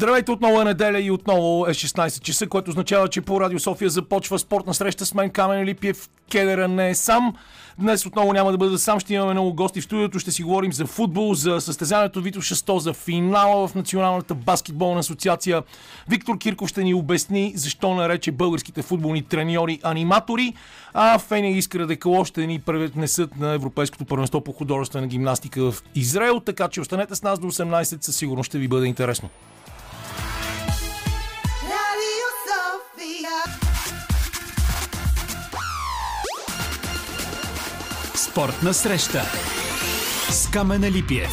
Здравейте, отново е неделя и отново е 16 часа, което означава, че по Радио София започва спортна среща с мен Камен Липиев. Кедера не е сам. Днес отново няма да бъда сам, ще имаме много гости в студиото, ще си говорим за футбол, за състезанието Вито 6, за финала в Националната баскетболна асоциация. Виктор Кирков ще ни обясни защо нарече българските футболни треньори аниматори, а Феня Искра Декало ще ни пренесат на Европейското първенство по художествена гимнастика в Израел, така че останете с нас до 18, със сигурност ще ви бъде интересно. Спортна среща с Камена Липиев.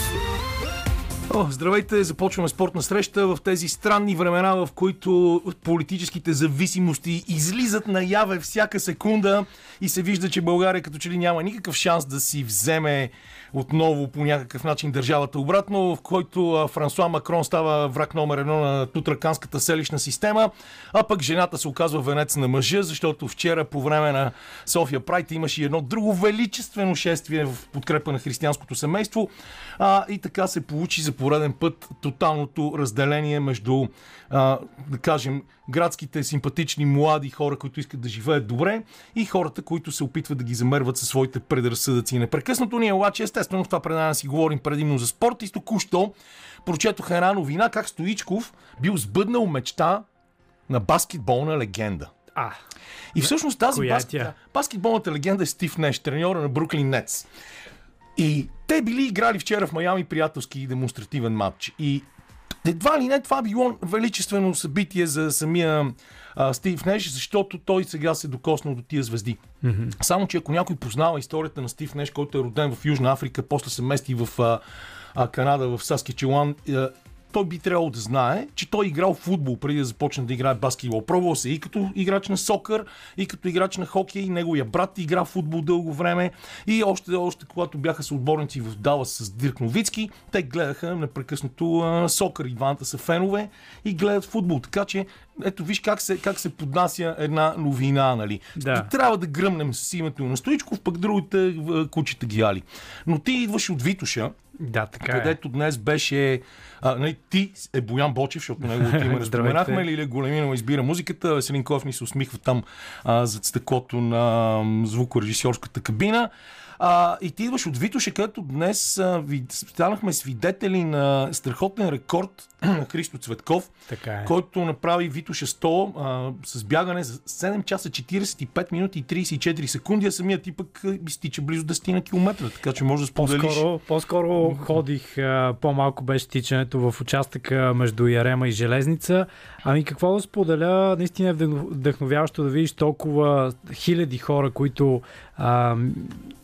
О, здравейте! Започваме спортна среща в тези странни времена, в които политическите зависимости излизат наяве всяка секунда и се вижда, че България като че ли няма никакъв шанс да си вземе отново по някакъв начин държавата обратно, в който Франсуа Макрон става враг номер едно на тутраканската селищна система, а пък жената се оказва венец на мъжа, защото вчера по време на София Прайт имаше едно друго величествено шествие в подкрепа на християнското семейство а, и така се получи за пореден път тоталното разделение между, а, да кажем, градските симпатични млади хора, които искат да живеят добре и хората, които се опитват да ги замерват със своите предразсъдъци. Непрекъснато ние обаче, естествено, в това предаване си говорим предимно за спорт и току-що прочетох една новина как Стоичков бил сбъднал мечта на баскетболна легенда. А, И всъщност тази е баскет... баскетболната легенда е Стив Неш, треньора на Бруклин Нетс. И те били играли вчера в Майами приятелски и демонстративен матч. И едва ли не това било величествено събитие за самия а, Стив Неш, защото той сега се докоснал до тия звезди. Mm-hmm. Само, че ако някой познава историята на Стив Неш, който е роден в Южна Африка, после се мести в а, а, Канада, в Саскичелан, той би трябвало да знае, че той е играл в футбол преди да започне да играе баскетбол. Пробвал се и като играч на сокър, и като играч на хокей, и неговия брат игра в футбол дълго време. И още, още когато бяха съотборници в Далас с Дирк Новицки, те гледаха непрекъснато а, сокър. И двамата са фенове и гледат футбол. Така че, ето виж как се, как се поднася една новина, нали? Да. Трябва да гръмнем с името на Стоичков, пък другите кучета ги яли. Но ти идваш от Витоша, да, така е. където днес беше... А, нали, ти е Боян Бочев, защото неговото име не Здравейте. споменахме, Лилия Големинова избира музиката, Веселин Ков ни се усмихва там а, зад стъклото на звукорежисьорската кабина. А, и ти идваш от Витоше, където днес а, ви, станахме свидетели на страхотен рекорд на Христо Цветков, Така е. който направи Витоше 100 а, с бягане за 7 часа 45 минути и 34 секунди, а самият ти пък изтича близо 10 на километра, така че може да споделиш. По-скоро, по-скоро ходих, а, по-малко беше тичането в участъка между Ярема и Железница. Ами какво да споделя, наистина е вдъхно- вдъхновяващо да видиш толкова хиляди хора, които а,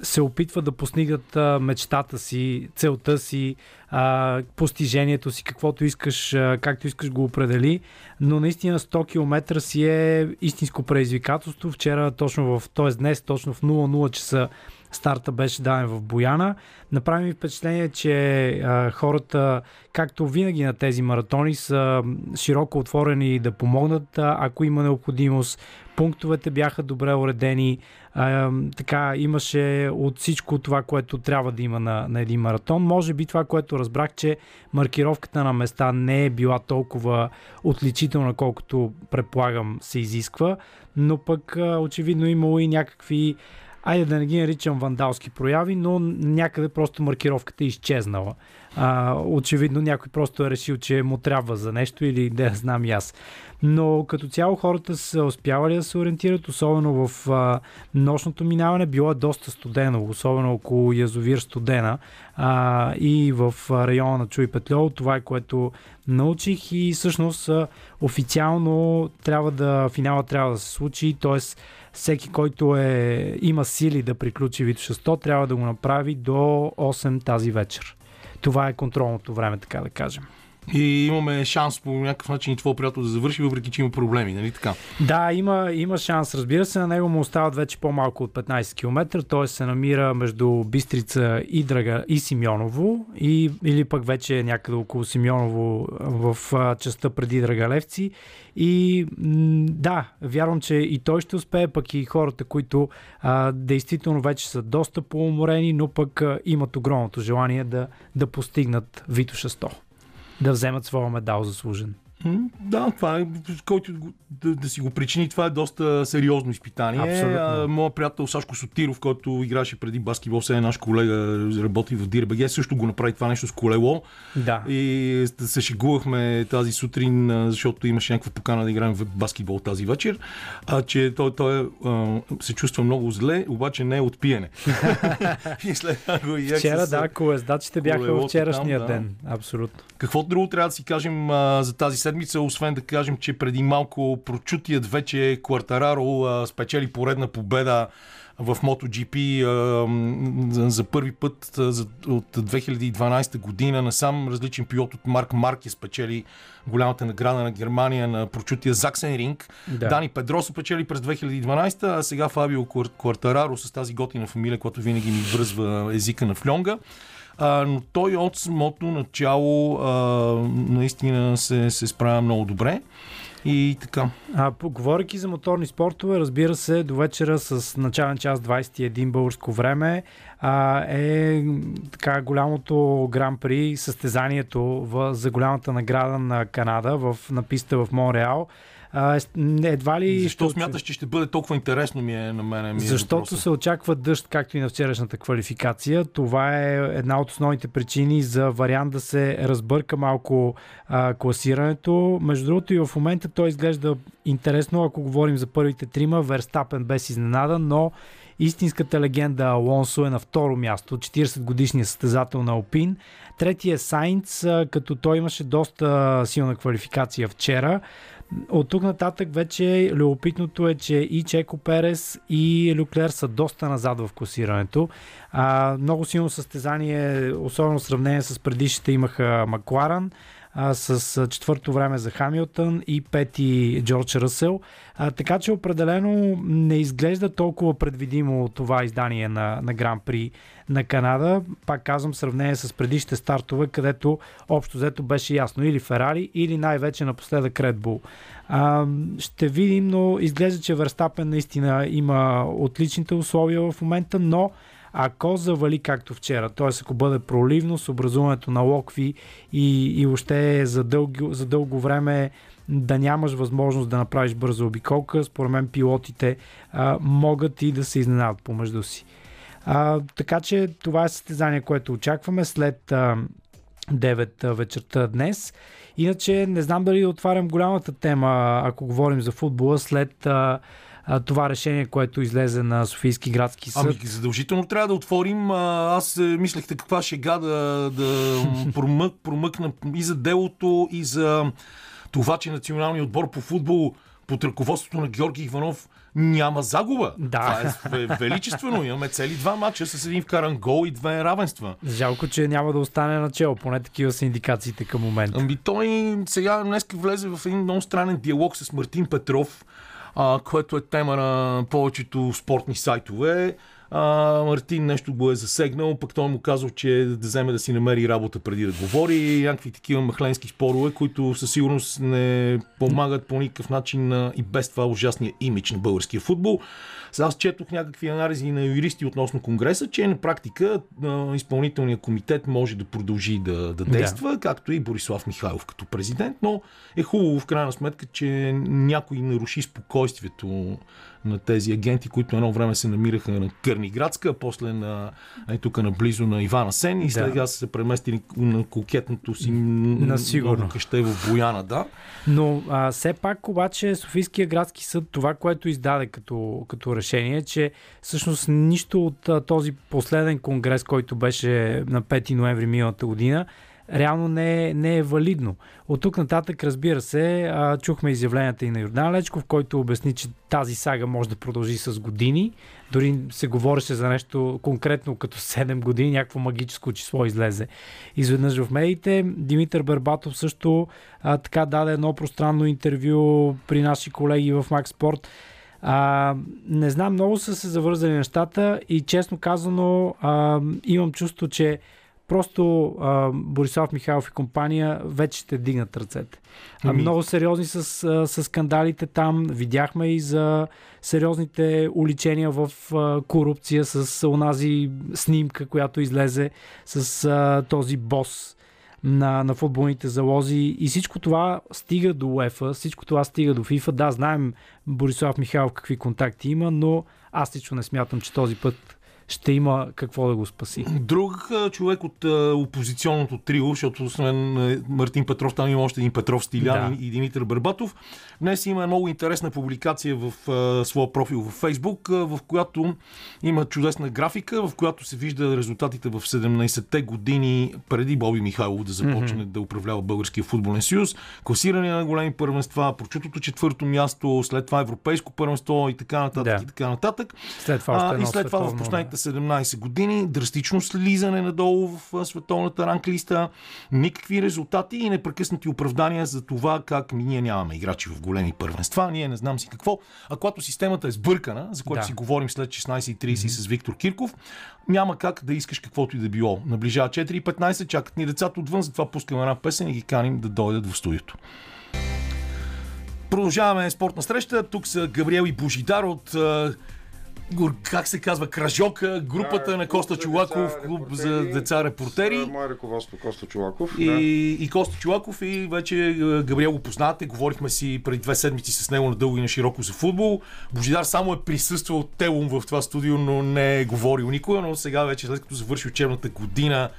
се опитват да постигнат а, мечтата си, целта си, а, постижението си, каквото искаш, а, както искаш го определи. Но наистина 100 км си е истинско предизвикателство. Вчера точно в, т.е. днес точно в 00 часа старта беше даден в Бояна. Направи ми впечатление, че а, хората, както винаги на тези маратони, са широко отворени да помогнат, а, ако има необходимост. Пунктовете бяха добре уредени. Така, имаше от всичко това, което трябва да има на, на един маратон. Може би това, което разбрах, че маркировката на места не е била толкова отличителна, колкото предполагам се изисква, но пък очевидно имало и някакви айде да не ги наричам вандалски прояви, но някъде просто маркировката е изчезнала. А, очевидно някой просто е решил, че му трябва за нещо или да знам и аз. Но като цяло хората са успявали да се ориентират, особено в а, нощното минаване. Било е доста студено, особено около язовир студена а, и в района на Чуй Петлево. Това е което научих и всъщност официално трябва да, финала трябва да се случи, т.е всеки, който е, има сили да приключи Витоша 100, трябва да го направи до 8 тази вечер. Това е контролното време, така да кажем. И имаме шанс по някакъв начин и твой приятел да завърши, въпреки че има проблеми, нали така? Да, има, има шанс. Разбира се, на него му остават вече по-малко от 15 км. Той се намира между Бистрица и Драга и Симеоново, и, или пък вече някъде около Симеоново в частта преди Драгалевци. И да, вярвам, че и той ще успее, пък и хората, които а, действително вече са доста поуморени, но пък а, имат огромното желание да, да постигнат Витоша 100. Да вземат своя медал заслужен. Да, това е, който да, да си го причини, това е доста сериозно изпитание. Абсолютно. А, Моят приятел Сашко Сотиров, който играше преди баскетбол, сега е наш колега, работи в Дирбеге, също го направи това нещо с колело. Да. И се шегувахме тази сутрин, защото имаше някаква покана да играем в баскетбол тази вечер, а, че той, той а, се чувства много зле, обаче не е от пиене. и след го як Вчера, с- да, колездачите бяха вчерашния там, да. ден. Абсолютно. Какво друго трябва да си кажем а, за тази седмица, освен да кажем, че преди малко прочутият вече Квартараро спечели поредна победа в MotoGP за, първи път от 2012 година насам различен пилот от Марк Марки спечели голямата награда на Германия на прочутия Заксен Ринг. Да. Дани Педросо печели през 2012, а сега Фабио Квар- Квартараро с тази готина фамилия, която винаги ми връзва езика на флонга. А, но той от самото начало а, наистина се, се справя много добре. И така. А, говорейки за моторни спортове, разбира се, до вечера с начален час 21 българско време а, е така голямото гран при състезанието в, за голямата награда на Канада в, на писта в Монреал. А, едва ли Защо ще- смяташ, че ще бъде толкова интересно ми е на мене? Ми е Защото въпросът. се очаква дъжд, както и на вчерашната квалификация. Това е една от основните причини за вариант да се разбърка малко а, класирането. Между другото и в момента той изглежда интересно, ако говорим за първите трима. Верстапен без изненада, но истинската легенда Алонсо е на второ място, 40 годишният състезател на Алпин. Третия е Сайнц, като той имаше доста силна квалификация вчера. От тук нататък вече любопитното е, че и Чеко Перес и Люклер са доста назад в класирането. А, много силно състезание, особено в сравнение с предишните имаха Макларан а, с четвърто време за Хамилтън и пети Джордж Ръсел. А, така че определено не изглежда толкова предвидимо това издание на, на Гран При на Канада. Пак казвам, в сравнение с предишните стартове, където общо взето беше ясно или Ферари, или най-вече напоследък Red Bull. А, ще видим, но изглежда, че Верстапен наистина има отличните условия в момента, но ако завали както вчера, т.е. ако бъде проливно с образуването на локви и, и още за дълго, за дълго време да нямаш възможност да направиш бърза обиколка, според мен пилотите а, могат и да се изненадат помежду си. А, така че това е състезание, което очакваме след а, 9 вечерта днес. Иначе не знам дали да отварям голямата тема, ако говорим за футбола, след а, а, това решение, което излезе на Софийски градски съд. Ами задължително трябва да отворим. Аз е, мислехте каква шега да, да промък, промъкна и за делото, и за това, че националният отбор по футбол под ръководството на Георги Иванов няма загуба. Да. Това е ве- величествено. Имаме цели два матча с един вкаран гол и две равенства. Жалко, че няма да остане начало, поне такива са индикациите към момента. Ами той сега днес влезе в един много странен диалог с Мартин Петров, което е тема на повечето спортни сайтове. А, Мартин нещо го е засегнал, пък той му казал, че да вземе да си намери работа преди да говори. Някакви такива махленски спорове, които със сигурност не помагат по никакъв начин на и без това ужасния имидж на българския футбол. Сега аз четох някакви анализи на юристи относно Конгреса, че на практика а, изпълнителният комитет може да продължи да, да действа, както и Борислав Михайлов като президент, но е хубаво в крайна сметка, че някой наруши спокойствието на тези агенти, които едно време се намираха на Кърниградска, а после на, е, тук наблизо на Ивана Сен и след Да. са се преместили на кокетното си На сигурно. къще в Бояна, да. Но а, все пак обаче Софийския градски съд, това, което издаде като, като решение, че всъщност нищо от а, този последен конгрес, който беше на 5 ноември миналата година, реално не е, не е валидно. От тук нататък, разбира се, чухме изявленията и на Йордан Лечков, който обясни, че тази сага може да продължи с години. Дори се говореше за нещо конкретно като 7 години, някакво магическо число излезе изведнъж в медиите. Димитър Бербатов също а, така даде едно пространно интервю при наши колеги в Sport. А, не знам, много са се завързали нещата и честно казано а, имам чувство, че просто а, Борислав Михайлов и компания вече ще дигнат ръцете. А, Ами- много сериозни с, скандалите там. Видяхме и за сериозните уличения в а, корупция с онази снимка, която излезе с а, този бос на, на футболните залози и всичко това стига до УЕФА, всичко това стига до ФИФА. Да, знаем Борислав Михайлов какви контакти има, но аз лично не смятам, че този път ще има какво да го спаси. Друг човек от опозиционното трио, защото освен Мартин Петров, там има още един Петров Стилян Да. и Димитър Барбатов. Днес има много интересна публикация в своя профил в Фейсбук, в която има чудесна графика, в която се вижда резултатите в 17-те години преди Боби Михайлов да започне да управлява Българския футболен съюз. Класиране на големи първенства, прочутото четвърто място, след това европейско първенство и така нататък. Да. И така нататък. След това А, и след това в световно, последните 17 години драстично слизане надолу в световната ранглиста, никакви резултати и непрекъснати оправдания за това как ние нямаме играчи в големи първенства, ние не знам си какво. А когато системата е сбъркана, за което Да. си говорим след 16.30 с Виктор Кирков, няма как да искаш каквото и да било. Наближава 4.15, чакат ни децата отвън, затова пускаме една песен и ги каним да дойдат в студиото. Продължаваме спортна среща. Тук са Габриел и Божидар от гор- как се казва, Кражока, групата Да, на Коста Чулаков, клуб за деца репортери. С, Мое ръководство Коста Чулаков. И, да. и Коста Чулаков и вече е, Габриел го познавате. Говорихме си преди две седмици с него на дълго и на широко за футбол. Божидар само е присъствал телом в това студио, но не е говорил никога, но сега вече след като завърши учебната година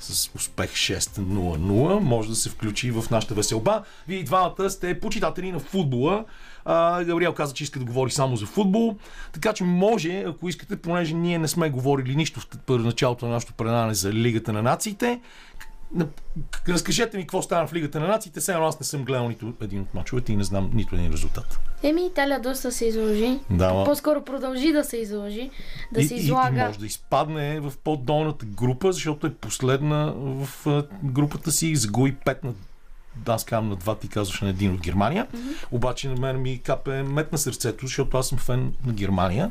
с успех 6-0-0, може да се включи в нашата веселба. Вие и двамата сте почитатели на футбола. А, Габриел каза, че иска да говори само за футбол. Така че може, ако искате, понеже ние не сме говорили нищо в първоначалото на нашето предаване за Лигата на нациите, на- Разкажете ми какво стана в Лигата на нациите. Сега аз не съм гледал нито един от мачовете и не знам нито един резултат. Еми, Италия доста се изложи. Да, ма- По-скоро продължи да се изложи. Да и, се и, и излага. може да изпадне в по-долната група, защото е последна в групата си. Загуби 5 на аз казвам на два, ти казваш на един от Германия. Обаче на мен ми капе мет на сърцето, защото аз съм фен на Германия.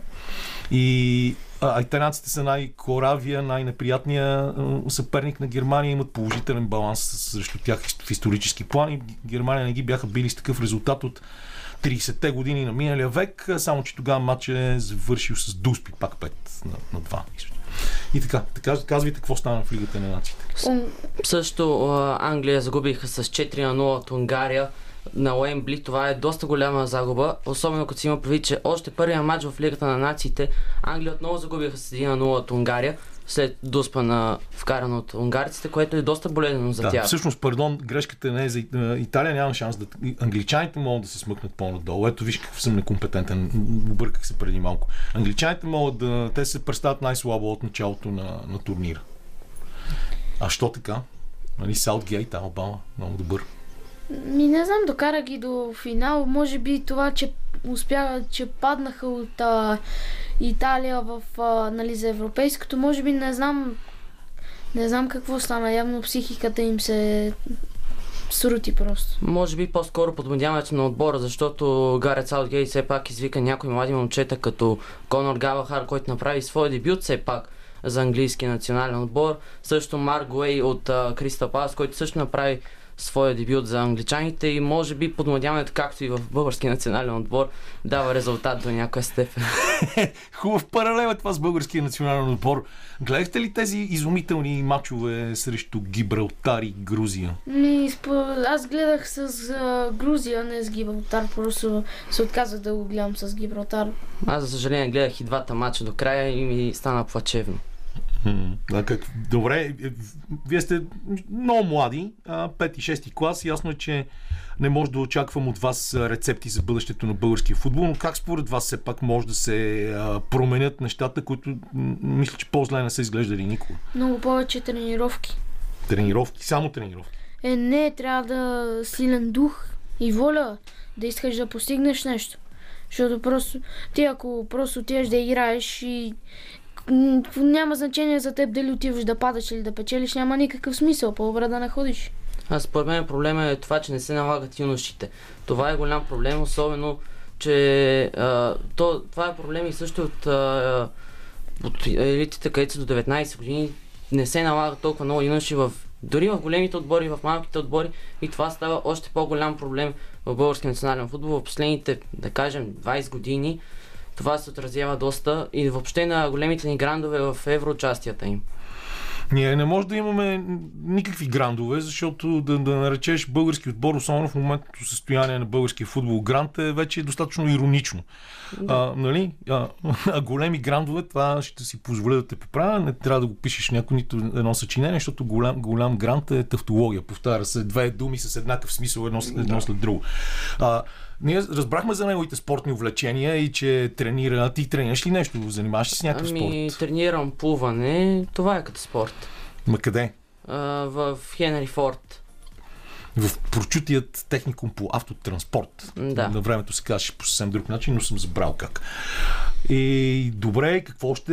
И а, италианците са най-коравия, най-неприятния съперник на Германия. Имат положителен баланс срещу тях в исторически план. И Германия не ги бяха били с такъв резултат от 30-те години на миналия век, само че тогава матч е завършил с Дуспи, пак 5 на, на 2. И така, така, казвайте какво стана в Лигата на нациите. Също Англия загубиха с 4 на 0 от Унгария на Уембли. Това е доста голяма загуба, особено като си има предвид, че още първия матч в Лигата на нациите Англия отново загубиха с 1 на 0 от Унгария след дуспа на вкаран от унгарците, което е доста болезнено за Да, тях. всъщност, пардон, грешката не е за а, Италия, няма шанс да... Англичаните могат да се смъкнат по-надолу. Ето виж какъв съм некомпетентен. Обърках се преди малко. Англичаните могат да... Те се представят най-слабо от началото на, на турнира. А що така? Нали, Саутгейт, Албама, много добър. ми не знам, докара ги до финал. Може би това, че успя, че паднаха от а, Италия в, а, нали, за европейското, може би не знам не знам какво стана. Явно психиката им се срути просто. Може би по-скоро подмодяването на отбора, защото Гарет Саутгейт все пак извика някои млади момчета, като Конор Галахар, който направи своя дебют все пак за английски национален отбор. Също Марк Уей от Кристал Палас, който също направи своя дебют за англичаните и може би подмладяването, както и в български национален отбор, дава резултат до някоя степен. Хубав паралел е това с българския национален отбор. Гледахте ли тези изумителни матчове срещу Гибралтар и Грузия? Ми, аз гледах с а, Грузия, не с Гибралтар, просто се отказах да го гледам с Гибралтар. Аз, за съжаление, гледах и двата матча до края и ми стана плачевно. А как, добре, е, вие сте много млади, 5 и 6 клас. Ясно е, че не може да очаквам от вас рецепти за бъдещето на българския футбол, но как според вас все пак може да се променят нещата, които мисля, че по-зле не са изглеждали никога? Много повече тренировки. Тренировки, само тренировки. Е, не, трябва да силен дух и воля да искаш да постигнеш нещо. Защото просто ти ако просто отиваш да играеш и няма значение за теб дали отиваш да падаш или да печелиш, няма никакъв смисъл. По-добре да не ходиш. А според мен проблема е това, че не се налагат юношите. Това е голям проблем, особено, че а, то, това е проблем и също от, а, от елитите, където са до 19 години. Не се налагат толкова много юноши в дори в големите отбори, в малките отбори и това става още по-голям проблем в български национален футбол. В последните, да кажем, 20 години това се отразява доста и въобще на големите ни грандове в евроучастията им. Ние не може да имаме никакви грандове, защото да, да наречеш български отбор, особено в моментното състояние на българския футбол, грант е вече достатъчно иронично. А, нали? а, а големи грандове, това ще си позволя да те поправя, не трябва да го пишеш някой нито едно съчинение, защото голям, голям грант е тавтология. Повтаря се две думи с еднакъв смисъл едно, едно след друго. А, ние разбрахме за неговите спортни увлечения и че тренира. Ти тренираш ли нещо? Занимаваш ли се с някакъв Ами, спорт? тренирам плуване, това е като спорт. Ма къде? А, в Хенри Форд. В прочутият техникум по автотранспорт. Да. На времето се казваше по съвсем друг начин, но съм забрал как. И добре, какво ще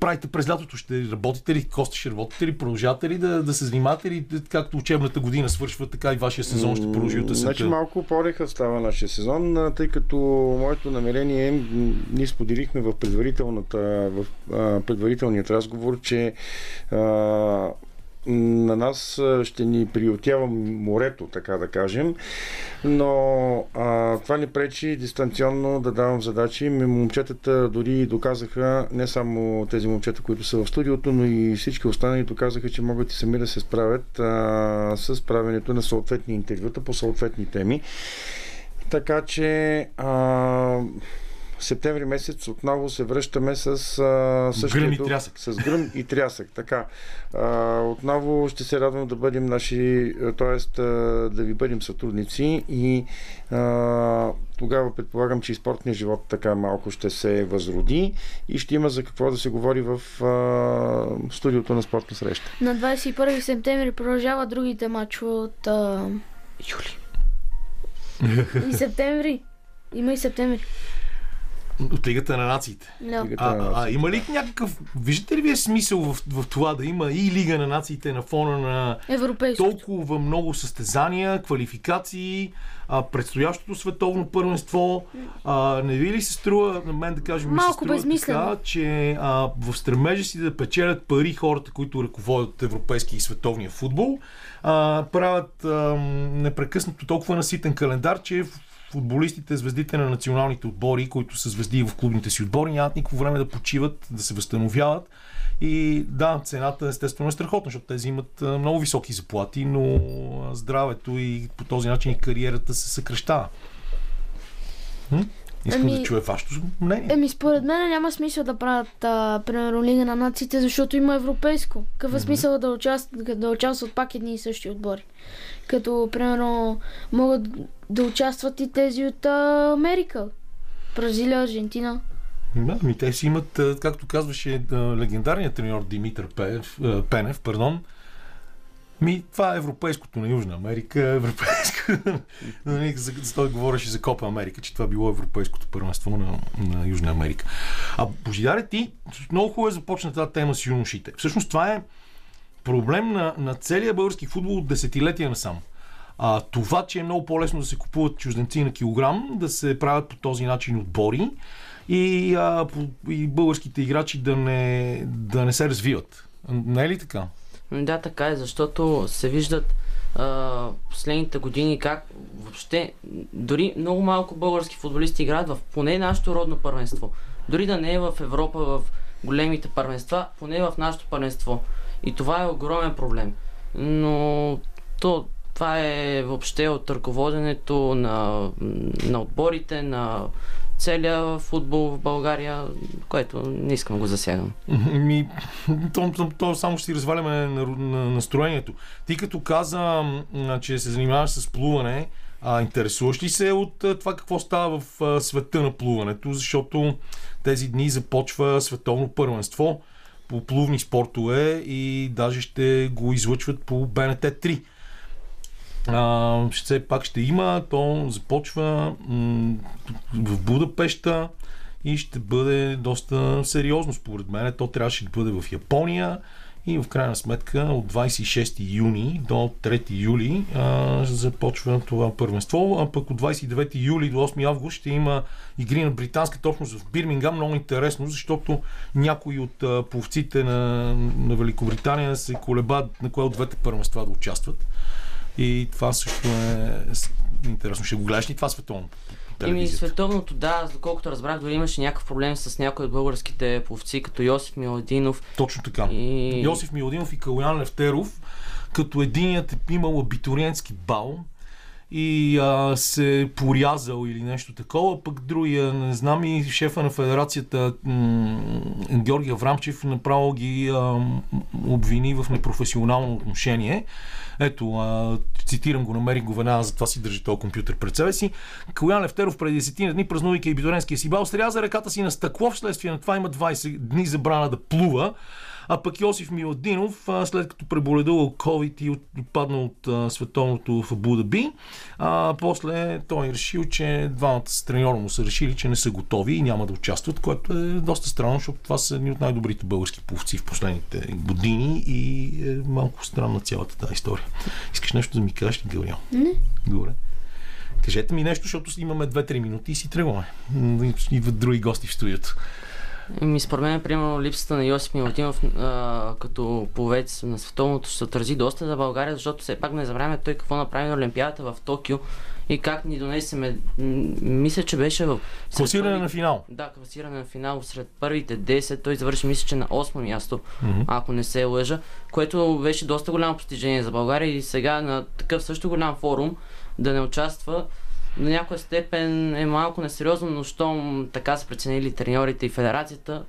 правите през лятото? Ще работите ли? Кости ще работите ли? Продължавате ли да, да се занимавате ли? Както учебната година свършва, така и вашия сезон ще продължи от Значи есента. малко по-реха става нашия сезон, тъй като моето намерение, м, ние споделихме в, предварителната, в предварителният разговор, че а, на нас ще ни приютява морето, така да кажем, но а, това ни пречи дистанционно да давам задачи. Момчетата дори доказаха, не само тези момчета, които са в студиото, но и всички останали доказаха, че могат и сами да се справят а, с правенето на съответни интервюта по съответни теми. Така че а, септември месец отново се връщаме с а, същия Гръм и дух- трясък. С гръм и трясък. Така. А, отново ще се радвам да бъдем наши, т.е. да ви бъдем сътрудници и а, тогава предполагам, че и спортният живот така малко ще се възроди и ще има за какво да се говори в а, студиото на спортна среща. На 21 септември продължават другите матчове от а... Юли. и септември. Има и септември. От Лигата на нациите. Да. Лигата А, а, има ли някакъв... Виждате ли вие смисъл в, в това да има и Лига на нациите на фона на толкова много състезания, квалификации, а, предстоящото световно първенство. А, не ви ли се струва, на мен да кажем, ми се Малко струва безмислено. така, че а, в стремежа си да печелят пари хората, които ръководят европейски и световния футбол, а, правят а, непрекъснато толкова наситен календар, че футболистите, звездите на националните отбори, които са звезди в клубните си отбори, нямат никакво време да почиват, да се възстановяват. И да, цената естествено е страхотна, защото тези имат много високи заплати, но здравето и по този начин и кариерата се съкръщава. Искам Ами- да чуя вашето мнение. Еми, според мен няма смисъл да правят, а, примерно, Лига на нациите, защото има европейско. Какъв е смисъл да участват, да участват пак едни и същи отбори? Като, примерно, могат да участват и тези от а, Америка. Бразилия, Аржентина. Да, ми те си имат, както казваше легендарният треньор Димитър Пенев, а, Пенев пардон, ми, това е европейското на Южна Америка, европейско. Нали, за, той говореше за Копа Америка, че това било европейското първенство на, на Южна Америка. А Божидаре, ти много хубаво е започна тази тема с юношите. Всъщност това е проблем на, на целия български футбол от десетилетия насам. А, това, че е много по-лесно да се купуват чужденци на килограм, да се правят по този начин отбори и, а, и българските играчи да не, да не се развиват. Не е ли така? Ами Да, така е, защото се виждат а, последните години как въобще дори много малко български футболисти играят в поне нашето родно първенство. Дори да не е в Европа, в големите първенства, поне в нашето първенство. И това е огромен проблем. Но то, това е въобще от ръководенето на, на отборите, на целия футбол в България, което не искам го засягам. Ми, то, то, то само ще си разваляме на, на настроението. Ти като каза, че се занимаваш с плуване, а, интересуваш ли се от това какво става в света на плуването, защото тези дни започва световно първенство по плувни спортове и даже ще го излъчват по БНТ 3. А, все пак ще има, то започва м- в Будапешта и ще бъде доста сериозно според мен. То трябваше да бъде в Япония и в крайна сметка от 26 юни до 3 юли а, започва това първенство, а пък от 29 юли до 8 август ще има игри на британската общност в Бирмингам. Много интересно, защото някои от а, пловците на, на Великобритания се колебат на кое от двете първенства да участват. И това също е интересно. Ще го гледаш ли това световно? Телевизията. световното, да, аз доколкото разбрах, дори имаше някакъв проблем с някои от българските пловци, като Йосиф Миладинов. Точно така. И... Йосиф Милодинов и Калуян Левтеров, като единият е имал абитуриентски бал и а, се е порязал или нещо такова, пък другия, не знам, и шефа на федерацията м- Георги Аврамчев направо ги а, обвини в непрофесионално отношение. Ето, а, цитирам го, намерих го веднага, затова си държи този компютър пред себе си. Калуян Левтеров преди 10 дни, празнувайки абитуренския си бал, сряза ръката си на стъкло, вследствие на това има 20 дни забрана да плува. А пък Йосиф Миладинов, след като преболедувал COVID и от- отпаднал от световното в Абу Даби, а, после той е решил, че двамата с треньора му са решили, че не са готови и няма да участват, което е доста странно, защото това са едни от най-добрите български пловци в последните години и е малко странна цялата тази история. Искаш нещо да ми кажеш ли? Не. Добре. Кажете ми нещо, защото имаме 2-3 минути и си тръгваме. Идват други гости в студиото. Ми, според мен, примерно, липсата на Йосиф Милатинов а, като повец на световното ще се отрази доста за България, защото все пак не забравяме той какво направи на Олимпиадата в Токио и как ни донесеме. Мисля, че беше в. Класиране първи- на финал. Да, класиране на финал сред първите 10. Той завърши, мисля, че на 8 място, ако не се лъжа, което беше доста голямо постижение за България и сега на такъв също голям форум да не участва до някоя степен е малко несериозно, но щом така са преценили треньорите и федерацията,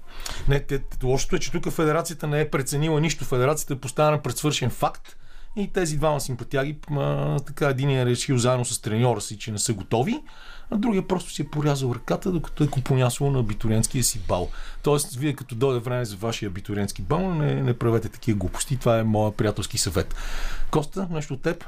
Не, те, лошото е, че тук федерацията не е преценила нищо. Федерацията е поставена пред свършен факт и тези двама симпатяги, така един е решил заедно с треньора си, че не са готови, а другия просто си е порязал ръката, докато е купонясвал на абитуриентския си бал. Тоест, вие като дойде време за вашия абитуриентски бал, не, не правете такива глупости. Това е моят приятелски съвет. Коста, нещо от теб?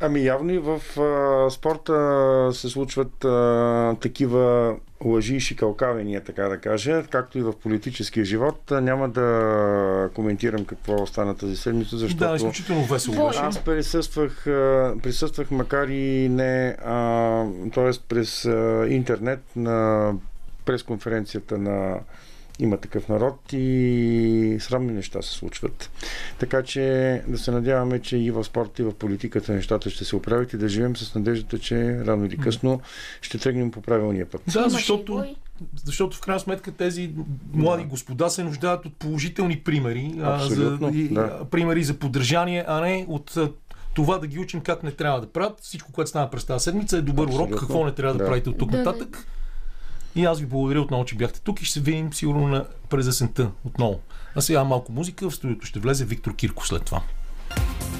Ами явно и в а, спорта се случват а, такива лъжи и шикалкавения, така да кажа, както и в политическия живот. Няма да коментирам какво стана тази седмица, защото... Да, изключително весело беше. Аз присъствах, а, присъствах макар и не, т.е. през а, интернет на пресконференцията на има такъв народ и срамни неща се случват. Така че да се надяваме, че и в спорта, и в политиката нещата ще се оправят и да живеем с надеждата, че рано или късно ще тръгнем по правилния път. Да, защото, защото в крайна сметка тези млади господа се нуждаят от положителни примери. а, за, и, да. примери за поддържание, а не от а, това да ги учим как не трябва да правят. Всичко, което става през тази седмица е добър урок, Абсолютно. какво не трябва да, Да. правите от тук Да, да. нататък. И аз ви благодаря отново, че бяхте тук и ще се видим сигурно на, през есента отново. А сега малко музика, в студиото ще влезе Виктор Кирко след това.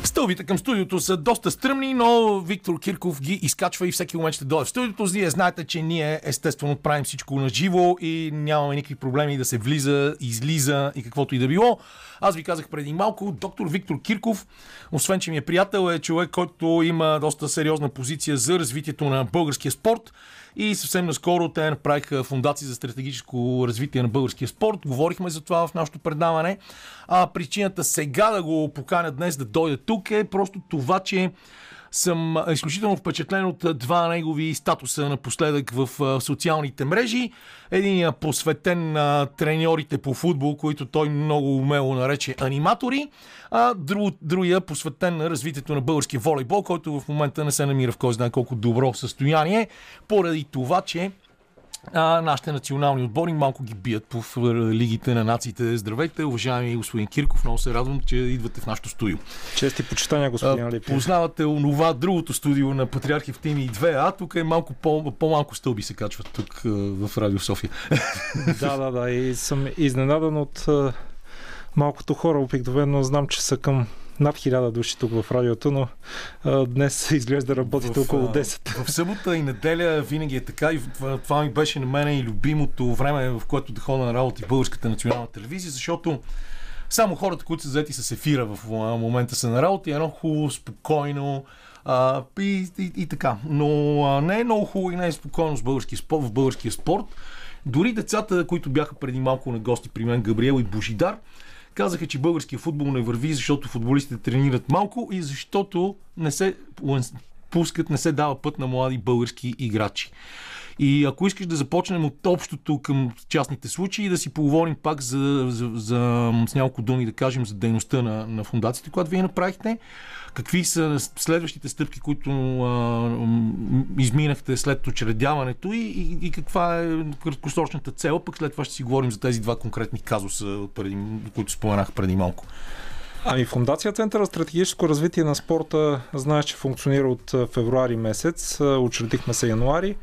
Стълбите към студиото са доста стръмни, но Виктор Кирков ги изкачва и всеки момент ще дойде в студиото. Вие знаете, че ние естествено правим всичко на живо и нямаме никакви проблеми да се влиза, излиза и каквото и да било. Аз ви казах преди малко, доктор Виктор Кирков, освен че ми е приятел, е човек, който има доста сериозна позиция за развитието на българския спорт. И съвсем наскоро те направиха фундация за стратегическо развитие на българския спорт. Говорихме за това в нашото предаване. А причината сега да го поканя днес да дойде тук е просто това, че съм изключително впечатлен от два негови статуса напоследък в социалните мрежи. Един посветен на треньорите по футбол, които той много умело нарече аниматори, а друг, другия посветен на развитието на българския волейбол, който в момента не се намира в кой знае колко добро състояние, поради това, че а, нашите национални отбори малко ги бият по лигите на нациите. Здравейте, уважаеми господин Кирков, много се радвам, че идвате в нашото студио. Чести почитания, господин А, Алипиев. Познавате онова другото студио на Патриархи в Тими 2А, тук е малко по- по-малко стълби се качват тук в Радио София. Да, да, да. И съм изненадан от малкото хора. Обикновено знам, че са към над хиляда души тук в радиото, но а, днес изглежда работите В, около а, 10. В събота и неделя винаги е така и това, ми беше на мен и любимото време, в което да ходя на работа в Българската национална телевизия, защото само хората, които са заети с ефира в момента са на работа и е едно хубаво, спокойно а, и, и, и така. Но а, не е много хубаво и не е спокойно с българския спорт, в българския спорт. Дори децата, които бяха преди малко на гости при мен, Габриел и Божидар, казаха, че българския футбол не върви, защото футболистите тренират малко и защото не се пускат, не се дава път на млади български играчи. И ако искаш да започнем от общото към частните случаи, да си поговорим пак за, за, за с няколко думи да кажем за дейността на, на фундацията, която вие направихте. Какви са следващите стъпки, които а, изминахте след учредяването и, и, и каква е краткосрочната цел? Пък след това ще си говорим за тези два конкретни казуса, преди, които споменах преди малко. Ами Фундация Центъра стратегическо развитие на спорта знаеш, че функционира от февруари месец. Учредихме се януари.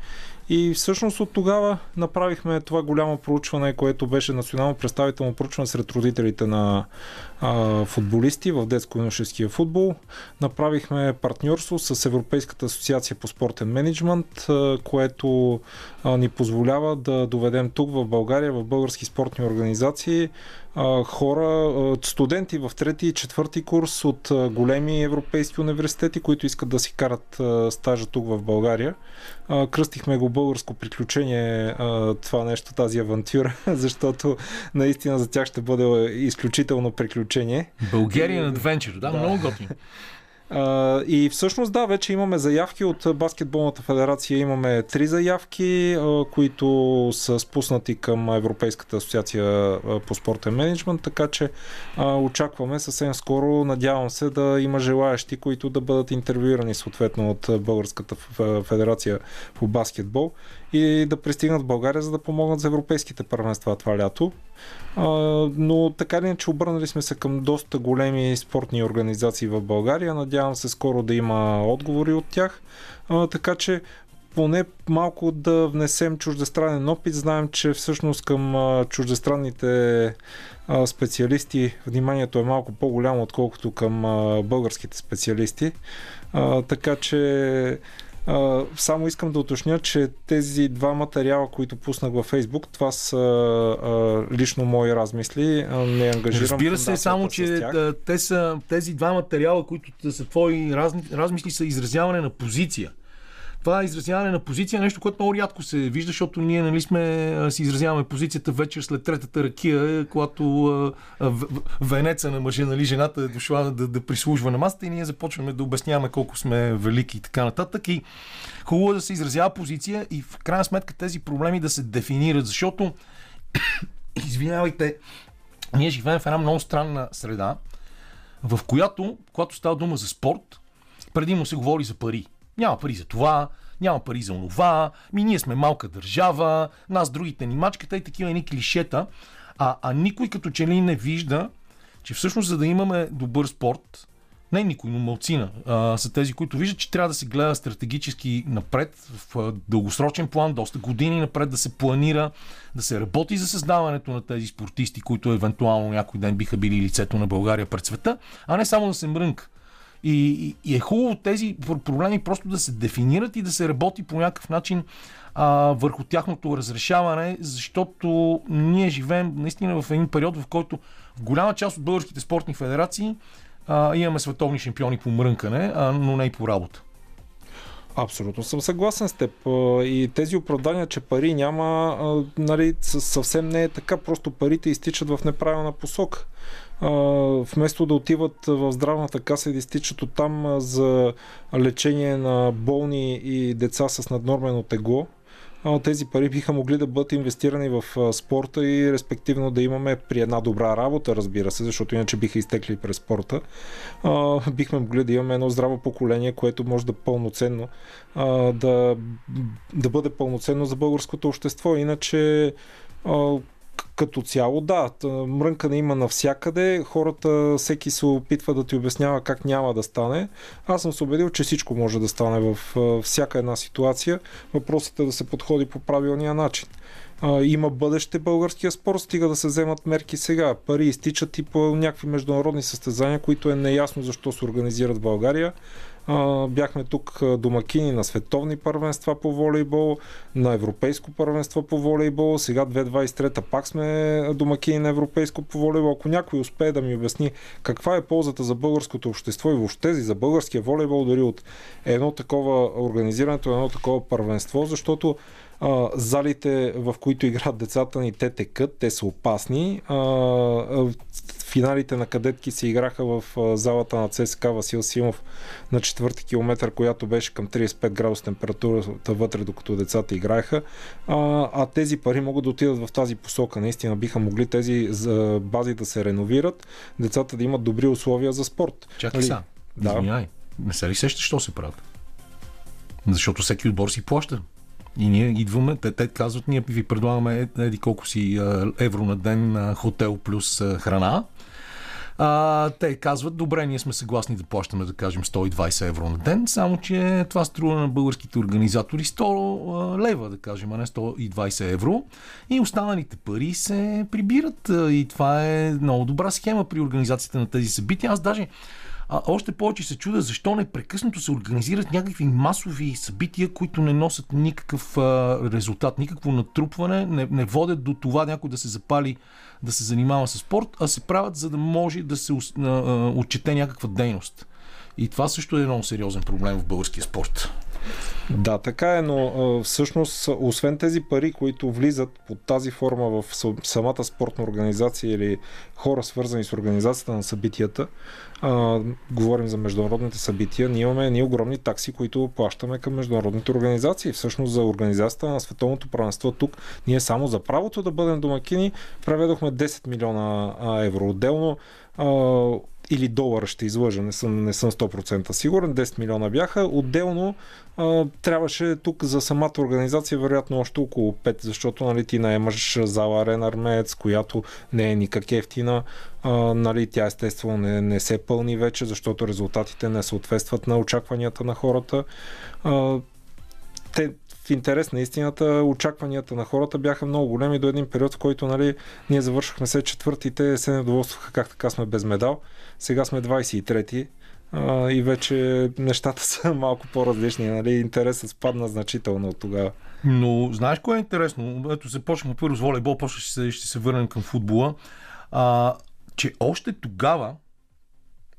И всъщност от тогава направихме това голямо проучване, което беше национално представително проучване сред родителите на а, футболисти в детско-юношеския футбол. Направихме партньорство с Европейската асоциация по спортен менеджмент, а, което а, ни позволява да доведем тук в България, в български спортни организации, хора, студенти в трети и четвърти курс от големи европейски университети, които искат да си карат стажа тук в България. Кръстихме го българско приключение това нещо, тази авантюра, защото наистина за тях ще бъде изключително приключение. Bulgarian Adventure, да, да. много готин. И всъщност да, вече имаме заявки от Баскетболната федерация. Имаме три заявки, които са спуснати към Европейската асоциация по спортен менеджмент, така че очакваме съвсем скоро, надявам се да има желаящи, които да бъдат интервюирани съответно от Българската федерация по баскетбол и да пристигнат в България, за да помогнат за европейските първенства това лято. А, но така ли, че обърнали сме се към доста големи спортни организации в България. Надявам се скоро да има отговори от тях. А, така че поне малко да внесем чуждестранен опит. Знаем, че всъщност към чуждестранните специалисти вниманието е малко по-голямо, отколкото към българските специалисти. Така че само искам да уточня, че тези два материала, които пуснах във Фейсбук, това са лично мои размисли. Не ангажирам Разбира се, само че те са, тези два материала, които са твои размисли, са изразяване на позиция. Това изразяване на позиция е нещо, което много рядко се вижда, защото ние нали, сме, си изразяваме позицията вечер след третата ракия, когато в- венеца на мъжа, нали, жената е дошла да, да прислужва на масата и ние започваме да обясняваме колко сме велики и така нататък. И хубаво е да се изразява позиция и в крайна сметка тези проблеми да се дефинират, защото извинявайте, ние живеем в една много странна среда, в която, когато става дума за спорт, предимно се говори за пари. Няма пари за това, няма пари за онова, ми ние сме малка държава, нас другите ни мачката и такива едни клишета, а, а никой като че ли не вижда, че всъщност за да имаме добър спорт, не никой, но малцина а, са тези, които виждат, че трябва да се гледа стратегически напред, в а, дългосрочен план, доста години напред да се планира, да се работи за създаването на тези спортисти, които евентуално някой ден биха били лицето на България пред света, а не само да се мрънка. И, и, и е хубаво тези пр- проблеми просто да се дефинират и да се работи по някакъв начин а, върху тяхното разрешаване, защото ние живеем наистина в един период, в който в голяма част от българските спортни федерации а, имаме световни шампиони по мрънкане, а, но не и по работа. Абсолютно съм съгласен с теб. И тези оправдания, че пари няма, нали, съ- съвсем не е така. Просто парите изтичат в неправилна посока. Вместо да отиват в здравната каса и да изтичат оттам а, за лечение на болни и деца с наднормено тегло, тези пари биха могли да бъдат инвестирани в спорта и респективно да имаме при една добра работа, разбира се, защото иначе биха изтекли през спорта. Бихме могли да имаме едно здраво поколение, което може да пълноценно да, да бъде пълноценно за българското общество. Иначе като цяло, да, мрънкане има навсякъде, хората, всеки се опитва да ти обяснява как няма да стане. Аз съм се убедил, че всичко може да стане в всяка една ситуация. Въпросът е да се подходи по правилния начин. А, има бъдеще българския спорт, стига да се вземат мерки сега. Пари изтичат и по някакви международни състезания, които е неясно защо се организират в България. А, бяхме тук домакини на световни първенства по волейбол, на европейско първенство по волейбол. Сега 2023 пак сме домакини на европейско по волейбол. Ако някой успее да ми обясни каква е ползата за българското общество и въобще за българския волейбол, дори от едно такова организирането, едно такова първенство, защото а, залите, в които играят децата ни, те текат, те са опасни. А, финалите на кадетки се играха в залата на ЦСК Васил Симов на четвърти километър, която беше към 35 градус температурата вътре, докато децата играеха. А, а тези пари могат да отидат в тази посока. Наистина биха могли тези бази да се реновират, децата да имат добри условия за спорт. Чакай Нали? сега. Да. Извинявай. Не се ли сещаш, що се правят? Защото всеки отбор си плаща. И ние идваме, те, те казват, ние ви предлагаме еди колко си евро на ден на хотел плюс храна. А, те казват, добре, ние сме съгласни да плащаме, да кажем, 120 евро на ден, само че това струва на българските организатори 100 а, лева, да кажем, а не 120 евро. И останалите пари се прибират. И това е много добра схема при организацията на тези събития. Аз даже а, още повече се чуда защо непрекъснато се организират някакви масови събития, които не носят никакъв а, резултат, никакво натрупване, не, не водят до това някой да се запали да се занимава с спорт, а се правят за да може да се а, а, отчете някаква дейност. И това също е много сериозен проблем в българския спорт. Да, така е, но всъщност, освен тези пари, които влизат под тази форма в са- самата спортна организация или хора свързани с организацията на събитията, а, говорим за международните събития, ние имаме едни огромни такси, които плащаме към международните организации. Всъщност за организацията на световното първенство тук, ние само за правото да бъдем домакини, преведохме 10 милиона евро. Отделно или долара ще излъжа, не съм, не съм 100% сигурен, 10 милиона бяха. Отделно а, трябваше тук за самата организация вероятно още около 5, защото нали, ти наемаш зала Арен Армеец, която не е никак ефтина. А, нали, тя естествено не, не се пълни вече, защото резултатите не съответстват на очакванията на хората. А, те, в интерес на истината, очакванията на хората бяха много големи до един период, в който нали, ние завършахме се четвъртите, се недоволстваха как така сме без медал. Сега сме 23-ти а, и вече нещата са малко по-различни. Нали? Интересът спадна значително от тогава. Но знаеш кое е интересно? Ето започнахме първо с волейбол, после ще се, ще се върнем към футбола. А, че още тогава,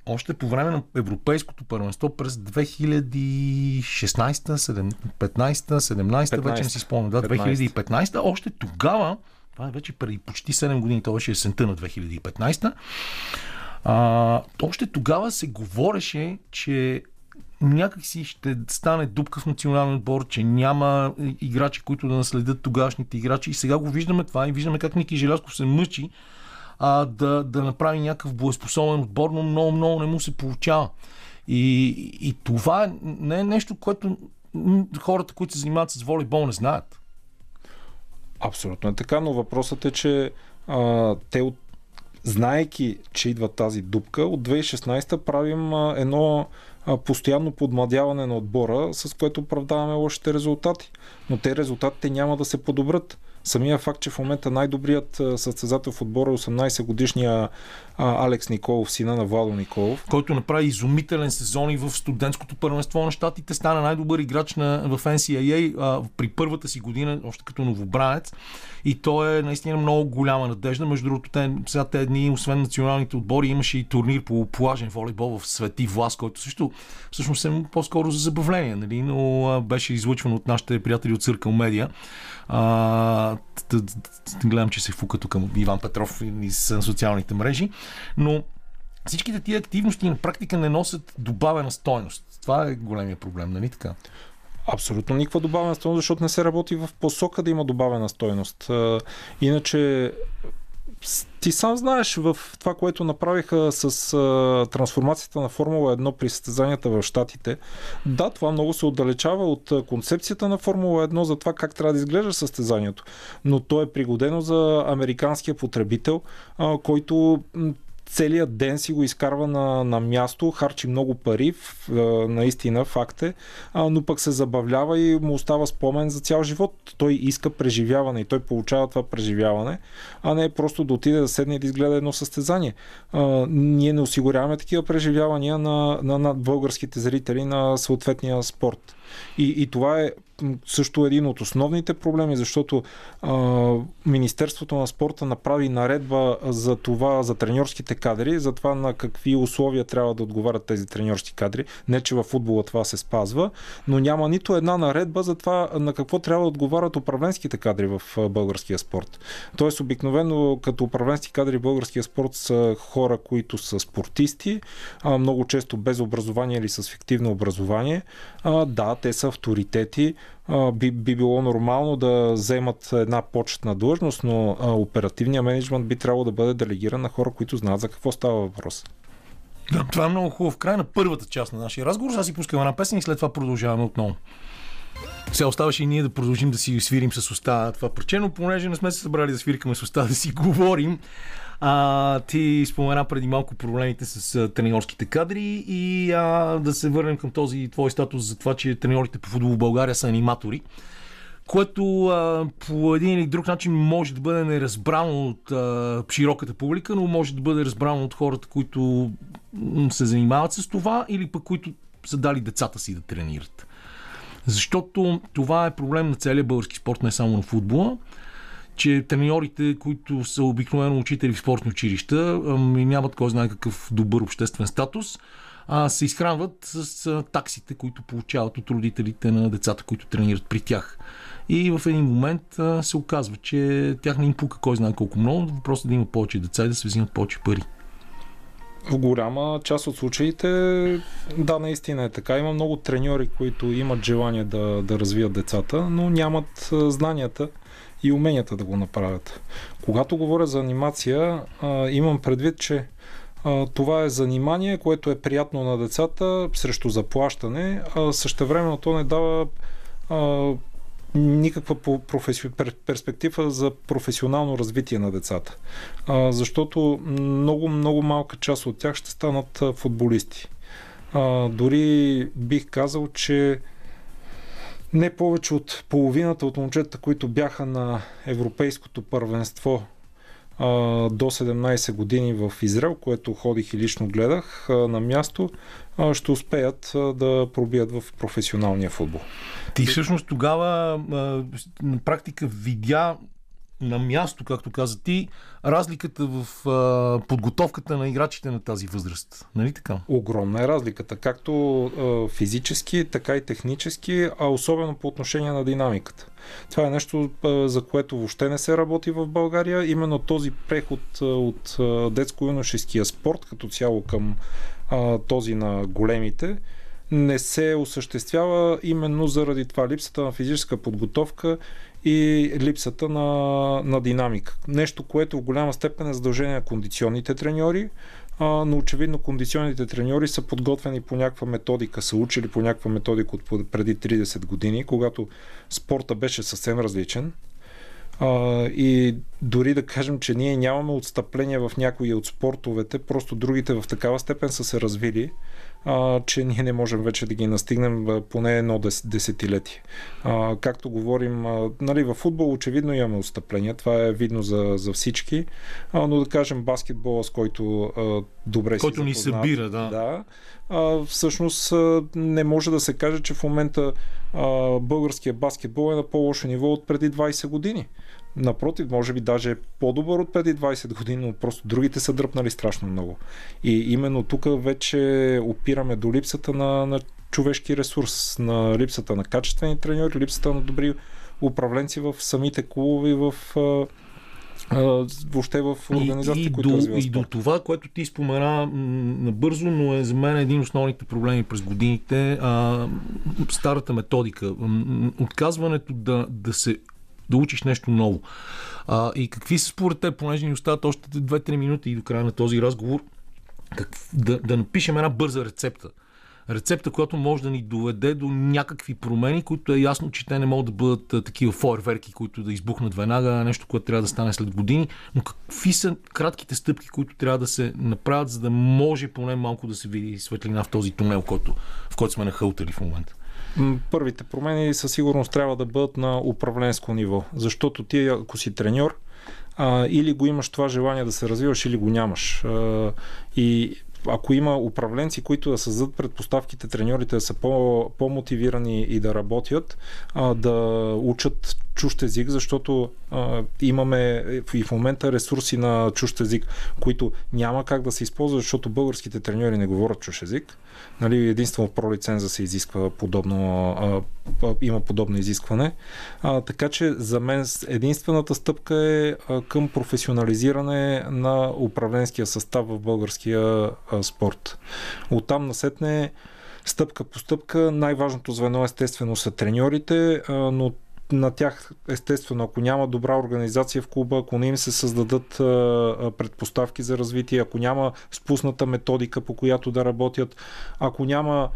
още по време на Европейското първенство през 2016, 15, 17, вече не си спомням, да, 2015, още тогава, това е вече преди почти 7 години, това беше есента на 2015, а, още тогава се говореше, че някакси ще стане дупка в национален отбор, че няма играчи, които да наследят тогашните играчи. И сега го виждаме това и виждаме как Ники Желязков се мъчи а, да, да направи някакъв боеспособен отбор, но много, много не му се получава. И, и това не е нещо, което хората, които се занимават с волейбол, не знаят. Абсолютно е така, но въпросът е, че а, те от знаеки, че идва тази дупка, от 2016 правим а, едно а, постоянно подмладяване на отбора, с което оправдаваме лошите резултати. Но те резултатите няма да се подобрат. Самия факт, че в момента най-добрият състезател в отбора е 18 годишния Алекс Николов, сина на Владо Николов. който направи изумителен сезон и в студентското първенство на щатите, стана най-добър играч на, в NCAA а, при първата си година, още като новобранец. И той е наистина много голяма надежда. Между другото, те, сега те дни, освен националните отбори, имаше и турнир по плажен волейбол в Свети Влас, който също всъщност е по-скоро за забавление, нали? но а, беше излъчван от нашите приятели от Circle Media. А, гледам, че се фука тук Иван Петров и с социалните мрежи, но всичките тия активности на практика не носят добавена стойност. Това е големия проблем, нали така? Абсолютно никаква добавена стойност, защото не се работи в посока да има добавена стойност. Иначе ти сам знаеш в това, което направиха с а, трансформацията на Формула 1 при състезанията в Штатите. Да, това много се отдалечава от концепцията на Формула 1 за това как трябва да изглежда състезанието. Но то е пригодено за американския потребител, а, който целият ден си го изкарва на, на място, харчи много пари, в, наистина, факт е, но пък се забавлява и му остава спомен за цял живот. Той иска преживяване и той получава това преживяване, а не просто да отиде да седне и да изгледа едно състезание. Ние не осигуряваме такива преживявания на, на, на българските зрители на съответния спорт. И, и това е също един от основните проблеми, защото а, Министерството на спорта направи наредба за това, за треньорските кадри, за това на какви условия трябва да отговарят тези треньорски кадри. Не, че във футбола това се спазва, но няма нито една наредба за това на какво трябва да отговарят управленските кадри в българския спорт. Тоест, обикновено като управленски кадри в българския спорт са хора, които са спортисти, а, много често без образование или с фиктивно образование. А, да, те са авторитети. Би, би било нормално да вземат една почетна длъжност, но оперативният менеджмент би трябвало да бъде делегиран на хора, които знаят за какво става въпрос. Да, това е много хубаво. В края на първата част на нашия разговор, сега си пускаме една песен и след това продължаваме отново. Сега оставаше и ние да продължим да си свирим с уста това парче, понеже не сме се събрали да свиркаме с уста, да си говорим. А, ти спомена преди малко проблемите с а, треньорските кадри и а, да се върнем към този твой статус за това, че треньорите по футбол в България са аниматори което а, по един или друг начин може да бъде неразбрано от а, широката публика, но може да бъде разбрано от хората, които се занимават с това или пък които са дали децата си да тренират. Защото това е проблем на целия български спорт, не само на футбола, че треньорите, които са обикновено учители в спортни училища, и нямат кой знае какъв добър обществен статус, а се изхранват с таксите, които получават от родителите на децата, които тренират при тях. И в един момент се оказва, че тях не им пука кой знае колко много, въпросът е да има повече деца и да се взимат повече пари. В голяма част от случаите, да, наистина е така. Има много треньори, които имат желание да, да развият децата, но нямат знанията и уменията да го направят. Когато говоря за анимация, а, имам предвид, че а, това е занимание, което е приятно на децата срещу заплащане, а същевременно то не дава а, никаква професи... пер- перспектива за професионално развитие на децата. А, защото много, много малка част от тях ще станат футболисти. А, дори бих казал, че не повече от половината от момчета, които бяха на Европейското първенство а, до 17 години в Израел, което ходих и лично гледах а, на място, а, ще успеят а, да пробият в професионалния футбол. Ти всъщност тогава а, на практика видя на място, както каза ти, разликата в а, подготовката на играчите на тази възраст. Нали така? Огромна е разликата, както а, физически, така и технически, а особено по отношение на динамиката. Това е нещо, а, за което въобще не се работи в България. Именно този преход от а, детско-юношеския спорт като цяло към а, този на големите не се осъществява именно заради това липсата на физическа подготовка и липсата на, на динамика. Нещо, което в голяма степен е задължение на кондиционните треньори, но очевидно кондиционните треньори са подготвени по някаква методика, са учили по някаква методика от преди 30 години, когато спорта беше съвсем различен. А, и дори да кажем, че ние нямаме отстъпления в някои от спортовете, просто другите в такава степен са се развили, а, че ние не можем вече да ги настигнем а, поне едно дес, десетилетие. А, както говорим, а, нали, в футбол очевидно имаме отстъпления, това е видно за, за всички, а, но да кажем баскетбола, с който а, добре Който си ни запознат, събира, да. да а, всъщност а, не може да се каже, че в момента а, българския баскетбол е на по-лошо ниво от преди 20 години. Напротив, може би даже е по-добър от преди 20 години, но просто другите са дръпнали страшно много. И именно тук вече опираме до липсата на, на човешки ресурс, на липсата на качествени треньори, липсата на добри управленци в самите клубове в въобще в организациите, които до, и до това, което ти спомена набързо, но е за мен един от основните проблеми през годините, а, старата методика, отказването да, да се да учиш нещо ново. А, и какви са според те, понеже ни остават още 2-3 минути и до края на този разговор, как, да, да напишем една бърза рецепта. Рецепта, която може да ни доведе до някакви промени, които е ясно, че те не могат да бъдат такива фойерверки, които да избухнат веднага, нещо, което трябва да стане след години. Но какви са кратките стъпки, които трябва да се направят, за да може поне малко да се види светлина в този тунел, който, в който сме нахълтали в момента? Първите промени със сигурност трябва да бъдат на управленско ниво, защото ти, ако си треньор, а, или го имаш това желание да се развиваш, или го нямаш. А, и ако има управленци, които да създадат предпоставките треньорите да са по, по-мотивирани и да работят, а, да учат чужд език, защото а, имаме и в момента ресурси на чужд език, които няма как да се използват, защото българските треньори не говорят чужд език. Нали, единствено про лиценза се изисква подобно, а, а, има подобно изискване. А, така че за мен единствената стъпка е а, към професионализиране на управленския състав в българския а, спорт. Оттам насетне стъпка по стъпка. Най-важното звено естествено са треньорите, но на тях, естествено, ако няма добра организация в клуба, ако не им се създадат предпоставки за развитие, ако няма спусната методика, по която да работят, ако няма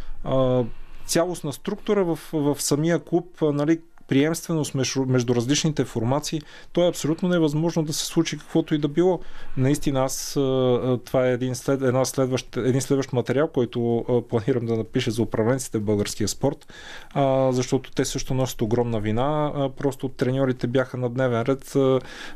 цялостна структура в, в самия клуб, нали, приемственост между, между различните формации, то е абсолютно невъзможно да се случи каквото и да било. Наистина, аз това е един, след, една следващ, един следващ материал, който планирам да напиша за управленците в българския спорт, защото те също носят огромна вина. Просто треньорите бяха на дневен ред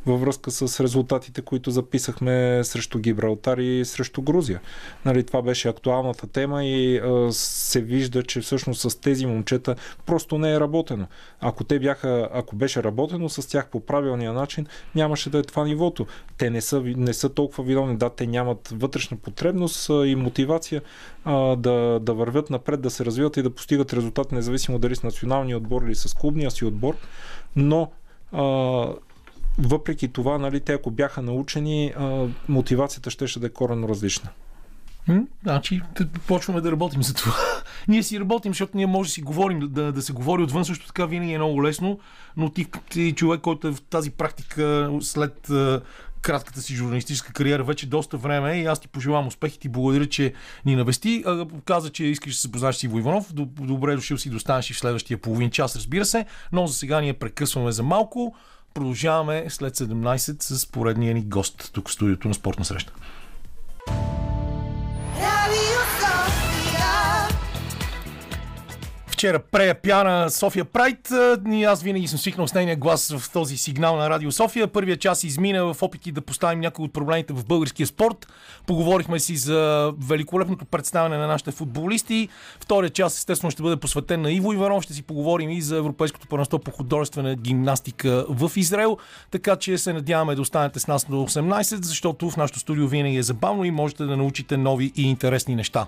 във връзка с резултатите, които записахме срещу Гибралтар и срещу Грузия. Нали, това беше актуалната тема и се вижда, че всъщност с тези момчета просто не е работено. Ако те бяха, ако беше работено с тях по правилния начин, нямаше да е това нивото. Те не са, не са толкова виновни, да, те нямат вътрешна потребност и мотивация а, да, да вървят напред, да се развиват и да постигат резултат, независимо дали с националния отбор или с клубния си отбор, но а, въпреки това, нали, те ако бяха научени, а, мотивацията ще, да е коренно различна. Значи, почваме да работим за това. ние си работим, защото ние може да си говорим, да, да се говори отвън, също така винаги е много лесно, но ти, ти човек, който е в тази практика след кратката си журналистическа кариера вече доста време и аз ти пожелавам успех и ти благодаря, че ни навести. Каза, че искаш да се запознаеш с Иво Иванов. Добре дошъл си, достанеш и в следващия половин час, разбира се, но за сега ние прекъсваме за малко. Продължаваме след 17 с поредния ни гост тук в студиото на Спортна среща. Вчера прея пяна София Прайд и аз винаги съм свикнал с нейния глас в този сигнал на Радио София. Първият час измина в опити да поставим някои от проблемите в българския спорт. Поговорихме си за великолепното представяне на нашите футболисти. Втория час естествено ще бъде посветен на Иво Иванов. Ще си поговорим и за Европейското първенство по художествена гимнастика в Израел. Така че се надяваме да останете с нас до 18, защото в нашото студио винаги е забавно и можете да научите нови и интересни неща.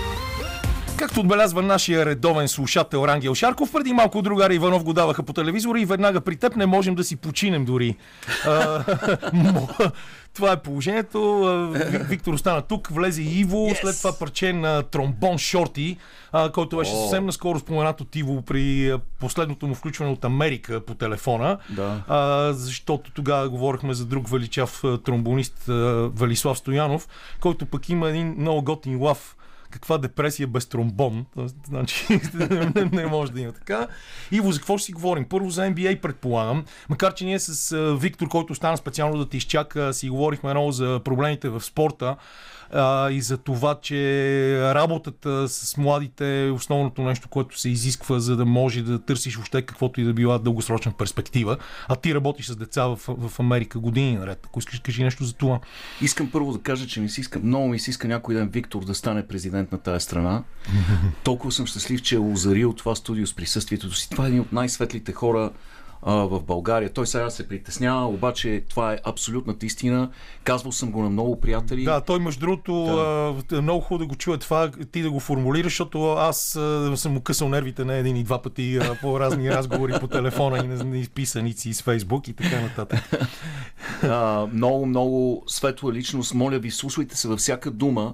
Както отбелязва нашия редовен слушател Рангел Шарков, преди малко другари Иванов го даваха по телевизора и веднага при теб не можем да си починем дори. Това е положението. Виктор остана тук, влезе Иво, yes. след това парче на тромбон Шорти, който беше съвсем наскоро споменат от Иво при последното му включване от Америка по телефона. Да. Защото тогава говорихме за друг величав тромбонист Велислав Стоянов, който пък има един много готин лав каква депресия без тромбон. Значи, не, не може да има така. Иво, за какво ще си говорим? Първо за NBA, предполагам. Макар, че ние с Виктор, който остана специално да те изчака, си говорихме много за проблемите в спорта а, и за това, че работата с младите е основното нещо, което се изисква, за да може да търсиш въобще каквото и да била дългосрочна перспектива. А ти работиш с деца в, в Америка години наред. Ако искаш, кажи нещо за това. Искам първо да кажа, че ми се иска, много ми се иска някой ден Виктор да стане президент на тази страна. Толкова съм щастлив, че е озарил това студио с присъствието си. Това е един от най-светлите хора а, в България. Той сега се притеснява, обаче това е абсолютната истина. Казвал съм го на много приятели. Да, той между другото да. е много хубаво да го чуя това, ти да го формулираш, защото аз а, съм му късал нервите на един и два пъти а, по разни разговори по телефона и на, на изписаници из Фейсбук и така нататък. а, много, много светла личност. Моля ви, слушайте се във всяка дума,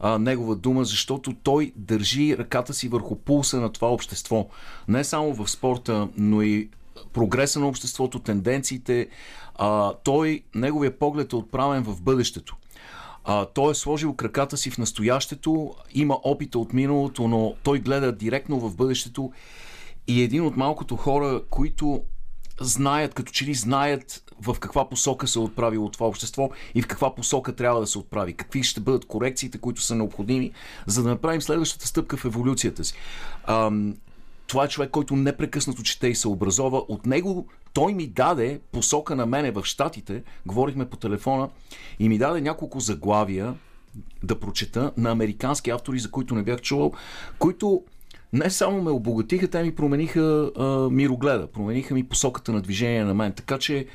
а, негова дума, защото той държи ръката си върху пулса на това общество. Не само в спорта, но и прогреса на обществото, тенденциите. А, той, неговия поглед е отправен в бъдещето. А, той е сложил краката си в настоящето, има опита от миналото, но той гледа директно в бъдещето и един от малкото хора, които знаят, като че ли знаят в каква посока се е отправило това общество и в каква посока трябва да се отправи. Какви ще бъдат корекциите, които са необходими, за да направим следващата стъпка в еволюцията си. Ам, това е човек, който непрекъснато чете и се образова. От него той ми даде посока на мене в Штатите, говорихме по телефона, и ми даде няколко заглавия да прочета на американски автори, за които не бях чувал, които не само ме обогатиха, те ми промениха а, мирогледа, промениха ми посоката на движение на мен. Така че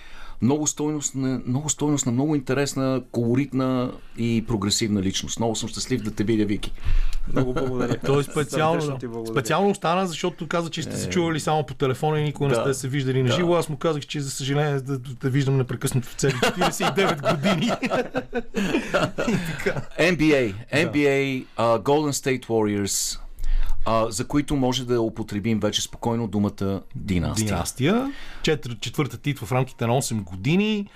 много стойностна, много стойностна, много интересна, колоритна и прогресивна личност. Много съм щастлив да те видя, Вики. Много благодаря. Той специално, Сърдечно ти да. благодаря. специално остана, защото каза, че сте се чували само по телефона и никога не Да. сте се виждали на Да. живо. Аз му казах, че за съжаление да, да, да виждам непрекъснато в цели 49 години. NBA, NBA, uh, Golden State Warriors, uh, за които може да употребим вече спокойно думата династия. Династия. Четвър, четвърта титла в рамките на 8 години.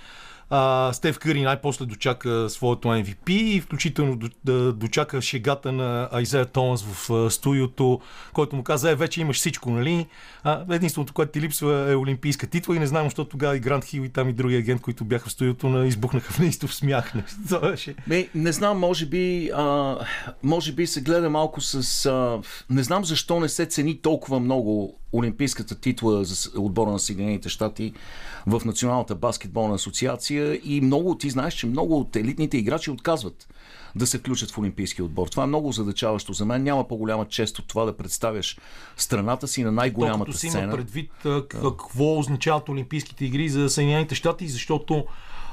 А, Стев Къри най-после дочака своето MVP и включително дочака шегата на Айзея Томас в студиото, който му каза, е, вече имаш всичко, нали? А, единственото, което ти липсва е олимпийска титла и не знам, защото тогава и Грант Хил и там и други агент, които бяха в студиото, на избухнаха в неистов смях. Не, беше- Ме, не знам, може би, а, може би се гледа малко с... А, не знам защо не се цени толкова много олимпийската титла за отбора на Съединените щати в Националната баскетболна асоциация и много, ти знаеш, че много от елитните играчи отказват да се включат в олимпийския отбор. Това е много задачаващо за мен. Няма по-голяма чест от това да представяш страната си на То най-голямата като си има сцена. предвид какво означават Олимпийските игри за Съединените щати, защото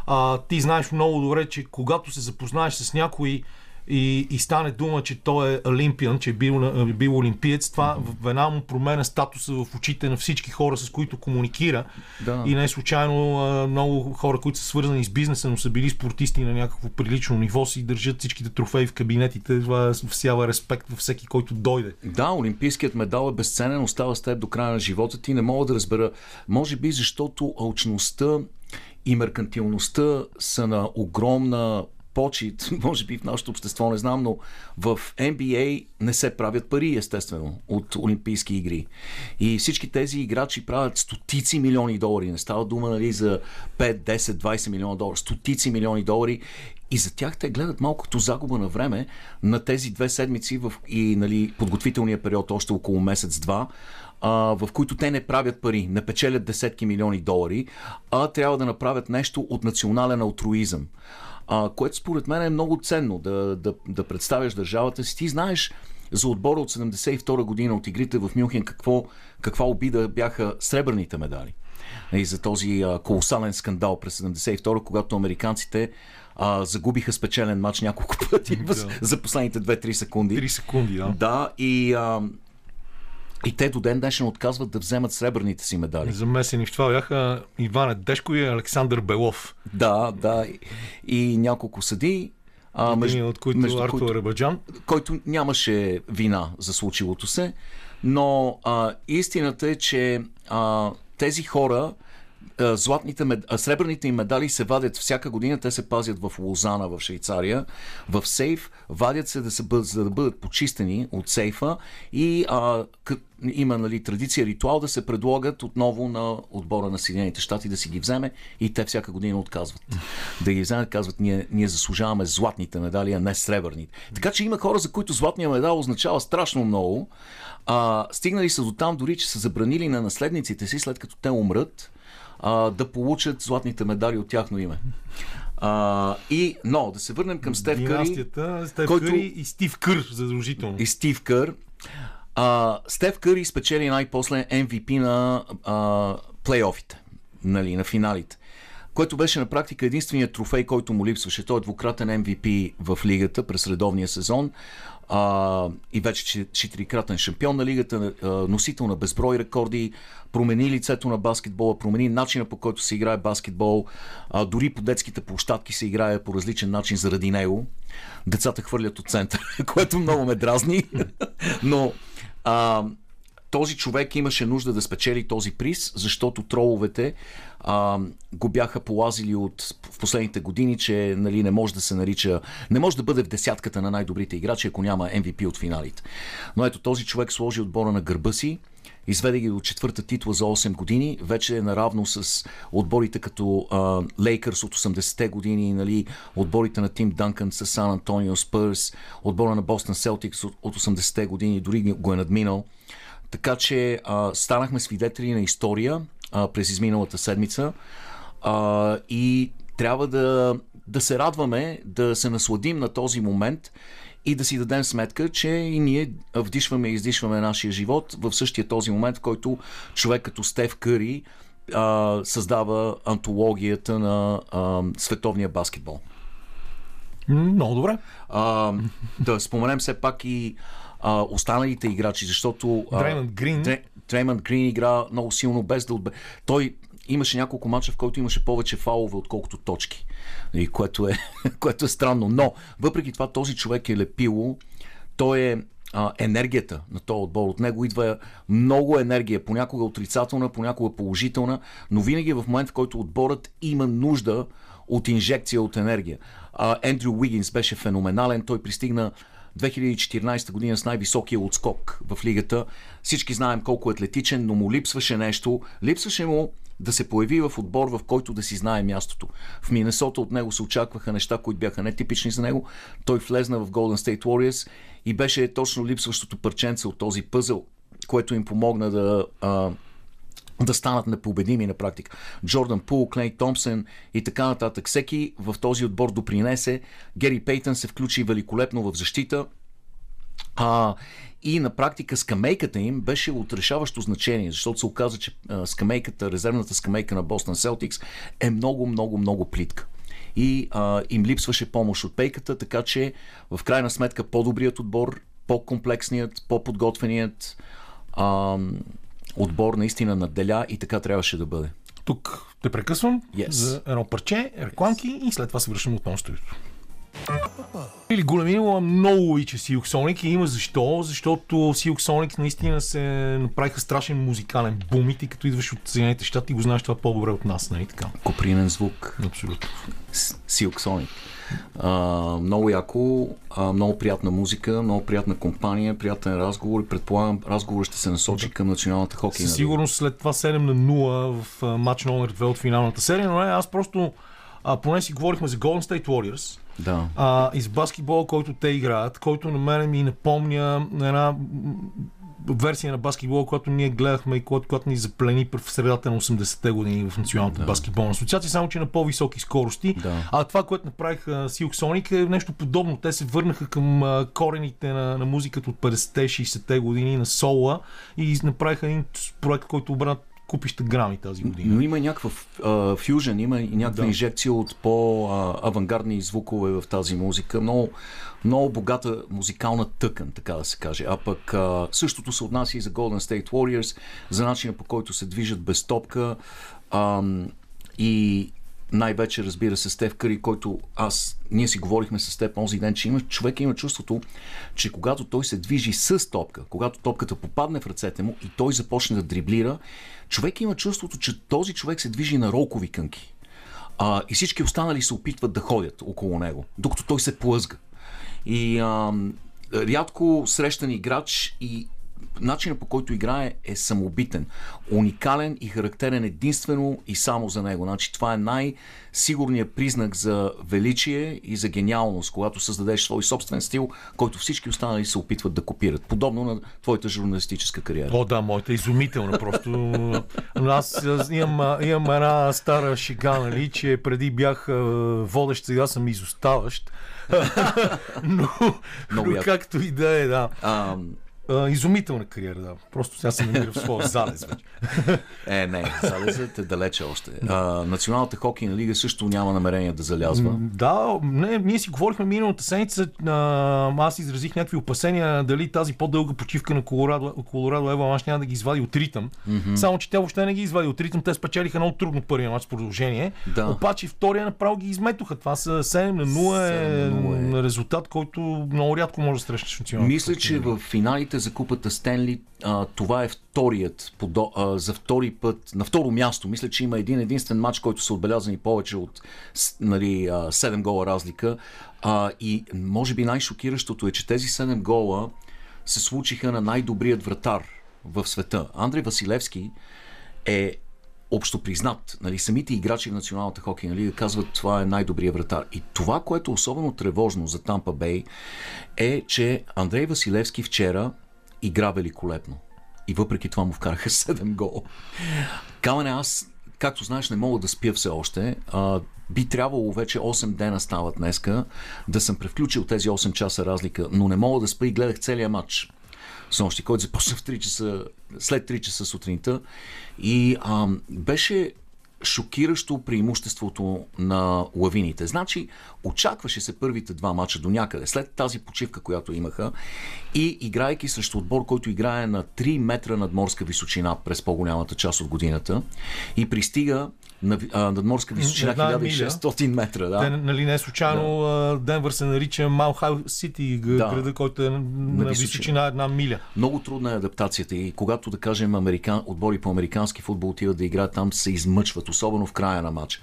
а, ти знаеш много добре, че когато се запознаеш с някой и, и стане дума, че той е олимпиан, че е бил, е бил олимпиец, това в една му променя статуса в очите на всички хора, с които комуникира. Да. И не е случайно а, много хора, които са свързани с бизнеса, но са били спортисти на някакво прилично ниво, си държат всичките трофеи в кабинетите. Това всява респект във всеки, който дойде. Да, олимпийският медал е безценен, остава с теб до края на живота ти. Не мога да разбера. Може би защото алчността и меркантилността са на огромна почет, може би в нашето общество, не знам, но в NBA не се правят пари, естествено, от Олимпийски игри. И всички тези играчи правят стотици милиони долари. Не става дума нали, за 5, 10, 20 милиона долара. Стотици милиони долари. И за тях те гледат малко като загуба на време на тези две седмици в, и нали, подготвителния период още около месец-два, а, в които те не правят пари, не печелят десетки милиони долари, а трябва да направят нещо от национален алтруизъм. А, което според мен е много ценно да, да, да представяш държавата си. Ти знаеш за отбора от 72 година от игрите в Мюнхен какво, каква обида бяха сребърните медали и за този а, колосален скандал през 72 когато американците а, загубиха спечелен матч няколко пъти да. за последните 2-3 секунди. 3 секунди, да. Да, и, а, и те до ден днешен отказват да вземат сребърните си медали. Замесени в това бяха Иван Дешко и Александър Белов. Да, да. И, и няколко съди. А, Един от които между Артур които- Рабаджан. който нямаше вина за случилото се, но а, истината е, че а, тези хора златните мед... а, сребърните им медали се вадят всяка година, те се пазят в Лозана в Швейцария, в сейф, вадят се да се за да бъдат почистени от сейфа и а, к... има нали, традиция, ритуал да се предлагат отново на отбора на Съединените щати да си ги вземе и те всяка година отказват. Да ги вземат, казват, ние, ние заслужаваме златните медали, а не сребърните. Така че има хора, за които златния медал означава страшно много. А, стигнали са до там дори, че са забранили на наследниците си, след като те умрат, а, да получат златните медали от тяхно име. А, и, но, да се върнем към Стев Къри Династията, Стев който- Къри и Стив Кър, задължително. и Стив Кър. А, Стев Къри спечели най-после MVP на а, плейофите, нали, на финалите. Което беше на практика единственият трофей, който му липсваше. Той е двукратен MVP в лигата през редовния сезон а, и вече че- четирикратен шампион на лигата, носител на безброй рекорди, промени лицето на баскетбола, промени начина по който се играе баскетбол, а, дори по детските площадки се играе по различен начин заради него. Децата хвърлят от център, което много ме дразни, но а, този човек имаше нужда да спечели този приз, защото троловете а, го бяха полазили от в последните години, че нали, не може да се нарича, не може да бъде в десятката на най-добрите играчи, ако няма MVP от финалите. Но ето този човек сложи отбора на гърба си Изведе ги до четвърта титла за 8 години. Вече е наравно с отборите като Лейкърс от 80-те години, нали, отборите на Тим Дънкън с Сан Антонио Спърс, отбора на Бостон Селтикс от, от 80-те години, дори го е надминал. Така че а, станахме свидетели на история а, през изминалата седмица а, и трябва да, да се радваме, да се насладим на този момент и да си дадем сметка, че и ние вдишваме и издишваме нашия живот в същия този момент, в който човек като Стев Къри а, създава антологията на а, световния баскетбол. Много добре. А, да споменем все пак и а, останалите играчи, защото а, Дреймънд Грин. Дре- Дреймънд Грин игра много силно без да отбе... Той имаше няколко мача, в който имаше повече фалове, отколкото точки. И което, е, което е странно. Но, въпреки това, този човек е лепило. Той е а, енергията на този отбор. От него идва много енергия, понякога отрицателна, понякога положителна, но винаги е в момент, в който отборът има нужда от инжекция от енергия. А, Ендрю Уигинс беше феноменален. Той пристигна 2014 година с най-високия отскок в лигата. Всички знаем колко е атлетичен, но му липсваше нещо. Липсваше му да се появи в отбор, в който да си знае мястото. В Миннесота от него се очакваха неща, които бяха нетипични за него. Той влезна в Golden State Warriors и беше точно липсващото парченце от този пъзъл, което им помогна да а, да станат непобедими на практика. Джордан Пул, Клей Томпсън и така нататък. Всеки в този отбор допринесе. Гери Пейтън се включи великолепно в защита. А, и на практика скамейката им беше от решаващо значение, защото се оказа, че скамейката, резервната скамейка на Бостон Селтикс е много, много, много плитка. И а, им липсваше помощ от пейката, така че в крайна сметка по-добрият отбор, по-комплексният, по-подготвеният а, отбор наистина надделя и така трябваше да бъде. Тук те прекъсвам Yes. за едно парче, рекламки и след това се връщам отново в студиото. Или Големинова много обича Silk Sonic и има защо, защото Silk Sonic наистина се направиха страшен музикален бум и ти като идваш от Съединените щати го знаеш това по-добре от нас, нали така? Копринен звук, Абсолютно. Silk Sonic. А, много яко, а, много приятна музика, много приятна компания, приятен разговор и предполагам разговорът ще се насочи към националната хокейна Със лига. сигурност след това 7 на 0 в а, матч номер 2 от финалната серия, но не, аз просто а, поне си говорихме за Golden State Warriors Да. а, и с баскетбола, който те играят, който на мен ми напомня на една версия на баскетбола, която ние гледахме и която, която ни заплени в средата на 80-те години в Националната да. баскетболна асоциация, само че на по-високи скорости. Да. А това, което направиха Silk Sonic е нещо подобно. Те се върнаха към корените на, на музиката от 50-те, 60-те години на сола и направиха един проект, който обрана купища грами тази година. Но има някаква фюжен, има и някаква Да. инжекция от по-авангардни звукове в тази музика. Много, много богата музикална тъкан, така да се каже. А пък а, същото се отнася и за Golden State Warriors, за начина по който се движат без топка. А, и най-вече, разбира се, Стев Къри, който аз, ние си говорихме с теб онзи ден, че има, човек има чувството, че когато той се движи с топка, когато топката попадне в ръцете му и той започне да дриблира, човек има чувството, че този човек се движи на ролкови кънки. А, и всички останали се опитват да ходят около него, докато той се плъзга. И а, рядко срещан играч и начинът по който играе е самобитен, уникален и характерен единствено и само за него. Значи, това е най-сигурният признак за величие и за гениалност, когато създадеш свой собствен стил, който всички останали се опитват да копират. Подобно на твоята журналистическа кариера. О, да, моята е изумителна. Просто аз аз имам, имам една стара шега, нали, че преди бях водещ, сега съм изоставащ. но, но както и да е, да. А, А, изумителна кариера, да. Просто сега се намира в своя залез вече. е, не, залезът е далече още. А, Националната хокейна лига също няма намерение да залязва. Да, не, ние си говорихме миналата седмица. а, Аз изразих някакви опасения дали тази по-дълга почивка на Колорадо, Колорадо Еваланш няма да ги извади от ритъм. Само, че тя въобще не ги извади от ритъм. Те спечелиха много трудно първия мач с продължение. Да. Обаче втория направо ги изметоха. Това са 7 на 0 е, 7 на 0 е. резултат, който много рядко може да срещнеш националната Мисля, че в финалите за купата Стенли а, това е вторият подо, а, за втори път, на второ място. Мисля, че има един единствен матч, който са отбелязани повече от нали, а, 7 гола разлика. А, и може би най-шокиращото е, че тези 7 гола се случиха на най-добрият вратар в света. Андрей Василевски е общо признат. Нали, самите играчи в Националната хокейна лига казват, това е най-добрият вратар. И това, което е особено тревожно за Тампа Бей, е, че Андрей Василевски вчера игра великолепно. И въпреки това му вкараха 7 гола. Камене, аз, както знаеш, не мога да спя все още. А, би трябвало вече 8 дена стават днеска, да съм превключил тези 8 часа разлика, но не мога да спа и гледах целия матч с нощи, който започна в 3 часа, след 3 часа сутринта. И а, беше шокиращо преимуществото на лавините. Значи, очакваше се първите два мача до някъде, след тази почивка, която имаха, и играйки срещу отбор, който играе на 3 метра надморска височина през по-голямата част от годината и пристига на ви- а, надморска височина Една 1600 метра. Да. Те, нали, не случайно да. Денвър се нарича Малхау Сити, Да. да. града, който е на, на височина. една миля. Много трудна е адаптацията и когато, да кажем, американ... отбори по американски футбол отиват да играят там, се измъчват, особено в края на матч.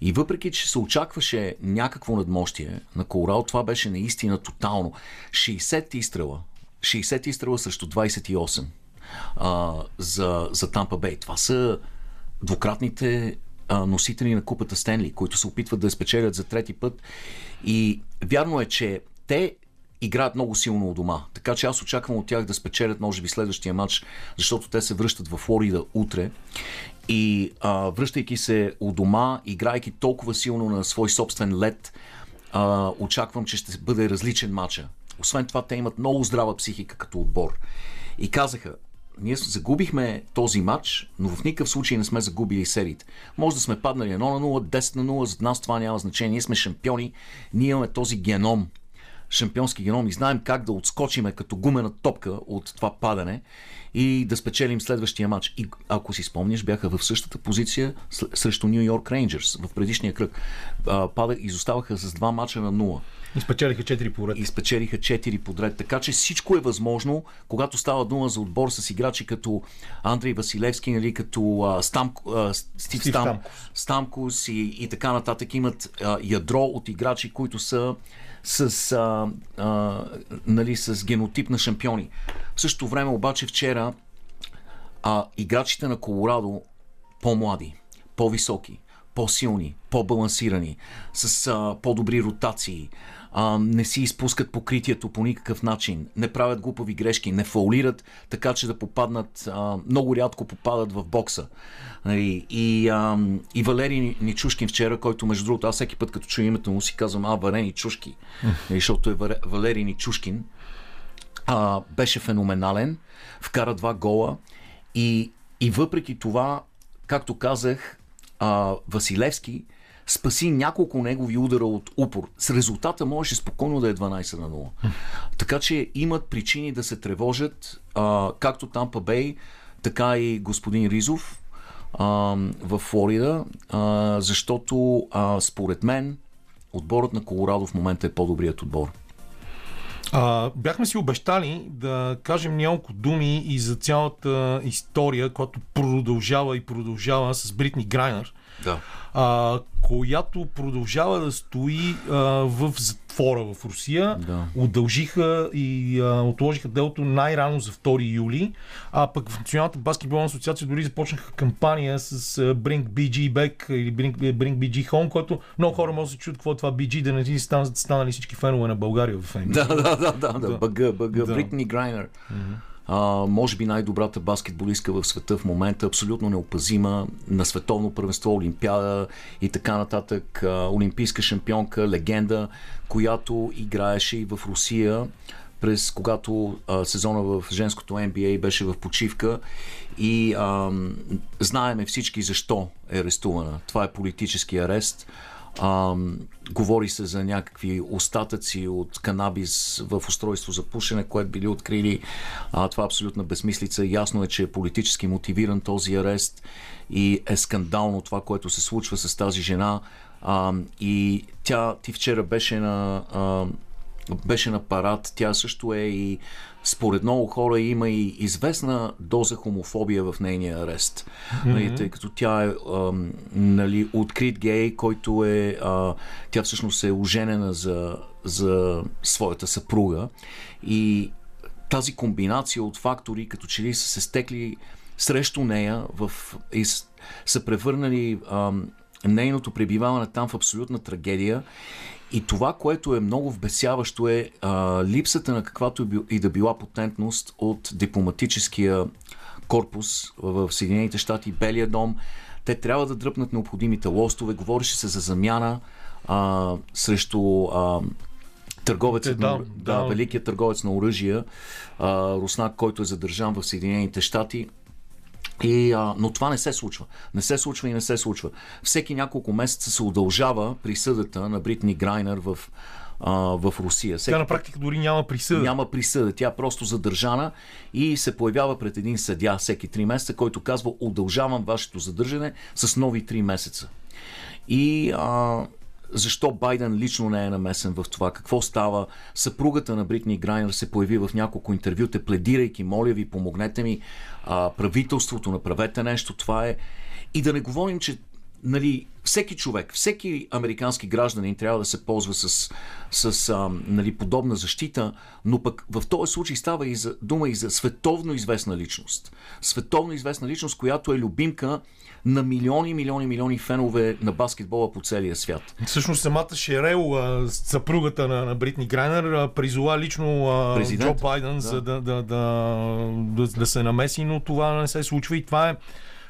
И въпреки, че се очакваше някакво надмощие на Колорал, това беше наистина тотално. 60 изстрела. 60 изстрела срещу 28 а, за, за Тампа Бей. Това са двукратните носители на купата Стенли, които се опитват да я спечелят за трети път. И вярно е, че те играят много силно у дома. Така че аз очаквам от тях да спечелят, може би, следващия матч, защото те се връщат в Флорида утре. И а, връщайки се у дома, играйки толкова силно на свой собствен лед, а, очаквам, че ще бъде различен матча. Освен това, те имат много здрава психика като отбор. И казаха, ние загубихме този матч, но в никакъв случай не сме загубили сериите. Може да сме паднали 1 на 0, 10 на 0, за нас това няма значение. Ние сме шампиони, ние имаме този геном, шампионски геном и знаем как да отскочиме като гумена топка от това падане и да спечелим следващия матч. И ако си спомняш, бяха в същата позиция срещу Нью Йорк Рейнджерс в предишния кръг. Пада, изоставаха с два мача на 0 И спечелиха 4 поред. и спечелиха 4 подред. Така че всичко е възможно, когато става дума за отбор с играчи като Андрей Василевски, нали, като а, Стам, а, Стив, Стив Стам, Стамкос. Стамкос и, и така нататък. Имат а, ядро от играчи, които са с, а, а, нали, с генотип на шампиони. В същото време обаче вчера а, играчите на Колорадо по-млади, по-високи, по-силни, по-балансирани, с а, по-добри ротации, а, не си изпускат покритието по никакъв начин, не правят глупави грешки, не фаулират, така че да попаднат, а, много рядко попадат в бокса. Нали, И, а, и Валерий Ничушкин вчера, който между другото, аз всеки път като чуя името му си казвам, а, Валерий Ничушки, нали, защото е Вале- Валерий Ничушкин, а, беше феноменален, вкара два гола. И, и въпреки това, както казах, а, Василевски спаси няколко негови удара от упор. С резултата можеше спокойно да е 12 на 0. Така че имат причини да се тревожат, а, както Тампа Бей, така и господин Ризов а, в Флорида, а, защото а, според мен отборът на Колорадо в момента е по-добрият отбор. А, бяхме си обещали да кажем няколко думи и за цялата история, която продължава и продължава с Бритни Грайнер, Да. а, която продължава да стои а, в затвора в Русия. Да. Удължиха и а, отложиха делото най-рано за 2 юли, а пък в Националната баскетболна асоциация дори започнаха кампания с а, Bring BG Back или Bring, Bring BG Home, който много хора могат да се чуят какво е това BG, да не си станат, станали всички фенове на България в NBA. Да, да, да, да, да. Да. Бъга, бъга. Да. Бритни Грайнер. А, може би най-добрата баскетболистка в света в момента, абсолютно неопазима, на световно първенство, Олимпиада и така нататък, а, олимпийска шампионка, легенда, която играеше и в Русия през когато а, сезона в женското NBA беше в почивка и а, знаеме всички защо е арестувана. Това е политически арест. А, говори се за някакви остатъци от канабис в устройство за пушене, което били открили. А, това е абсолютна безмислица. Ясно е, че е политически мотивиран този арест и е скандално това, което се случва с тази жена. А, и тя, ти вчера беше на а, беше на парад. Тя също е и според много хора има и известна доза хомофобия в нейния арест. Mm-hmm. Тъй като тя е ам, нали, открит гей, който е. А, тя всъщност е оженена за, за своята съпруга. И тази комбинация от фактори, като че ли са се стекли срещу нея в, и са превърнали ам, нейното пребиваване там в абсолютна трагедия. И това, което е много вбесяващо е а, липсата на каквато и да била потентност от дипломатическия корпус в Съединените щати, Белия дом. Те трябва да дръпнат необходимите лостове. Говореше се за замяна а, срещу а, търговецът, Да, на, да, да. великият търговец на оръжия, а, Руснак, който е задържан в Съединените щати. И, а, но това не се случва. Не се случва и не се случва. Всеки няколко месеца се удължава присъдата на Бритни Грайнер в, а, в Русия. Всеки Тя на практика дори няма присъда. няма присъда. Тя е просто задържана и се появява пред един съдя всеки 3 месеца, който казва удължавам вашето задържане с нови 3 месеца. И а, защо Байден лично не е намесен в това? Какво става? Съпругата на Бритни Грайнер се появи в няколко интервюта, пледирайки, моля ви, помогнете ми, а, правителството, направете нещо. Това е. И да не говорим, че нали, всеки човек, всеки американски гражданин трябва да се ползва с, с а, нали, подобна защита, но пък в този случай става и за, дума и за световно известна личност. Световно известна личност, която е любимка на милиони, милиони, милиони фенове на баскетбола по целия свят. Всъщност самата Шерел, съпругата на, на Бритни Грайнер, призова лично Президент. Джо Байден Да. за да, да, да, да, да се намеси, но това не се случва и това е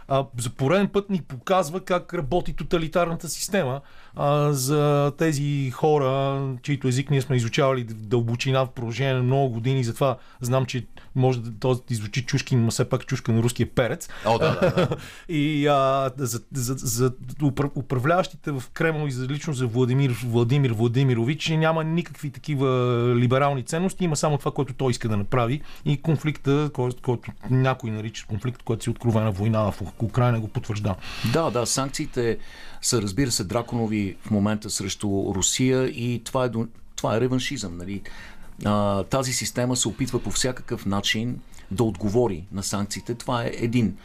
а, за пореден път ни показва как работи тоталитарната система а, за тези хора, чието език ние сме изучавали в дълбочина в продължение на много години, затова знам, че може да този да звучи чушкин, но все пак чушка на руския перец. О, да, да, да. И а, за, за, за упра- управляващите в Кремъл и за, лично за Владимир, Владимир Владимирович няма никакви такива либерални ценности, има само това, което той иска да направи и конфликта, който, който някой нарича конфликт, който си откровена война в Украина го потвържда. Да, да, санкциите са, разбира се, драконови в момента срещу Русия и това е, това е реваншизъм. Нали? А, тази система се опитва по всякакъв начин да отговори на санкциите. Това е един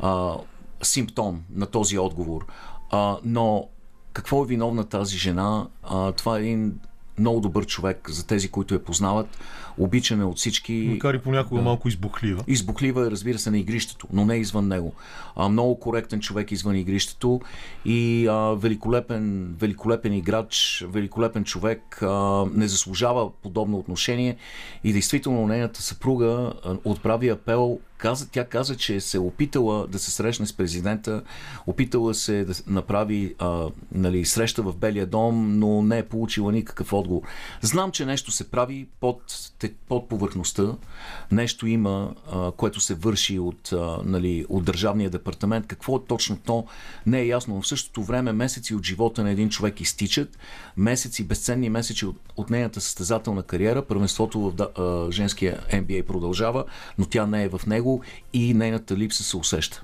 а, симптом на този отговор. А, но какво е виновна тази жена? А, това е един много добър човек за тези, които я познават. Обичане от всички. Макар и понякога малко избухлива. Избухлива е, разбира се, на игрището, но не извън него. А, много коректен човек извън игрището и а, великолепен, великолепен играч, великолепен човек, а, не заслужава подобно отношение и действително нейната съпруга отправи апел. Каза, тя каза, че се опитала да се срещне с президента, опитала се да направи а, нали, среща в Белия дом, но не е получила никакъв отговор. Знам, че нещо се прави под, под повърхността, нещо има, а, което се върши от, а, нали, от Държавния департамент. Какво е точно то, не е ясно. Но в същото време месеци от живота на един човек изтичат, месеци, безценни месеци от, от нейната състезателна кариера. Първенството в а, женския NBA продължава, но тя не е в него и нейната липса се усеща.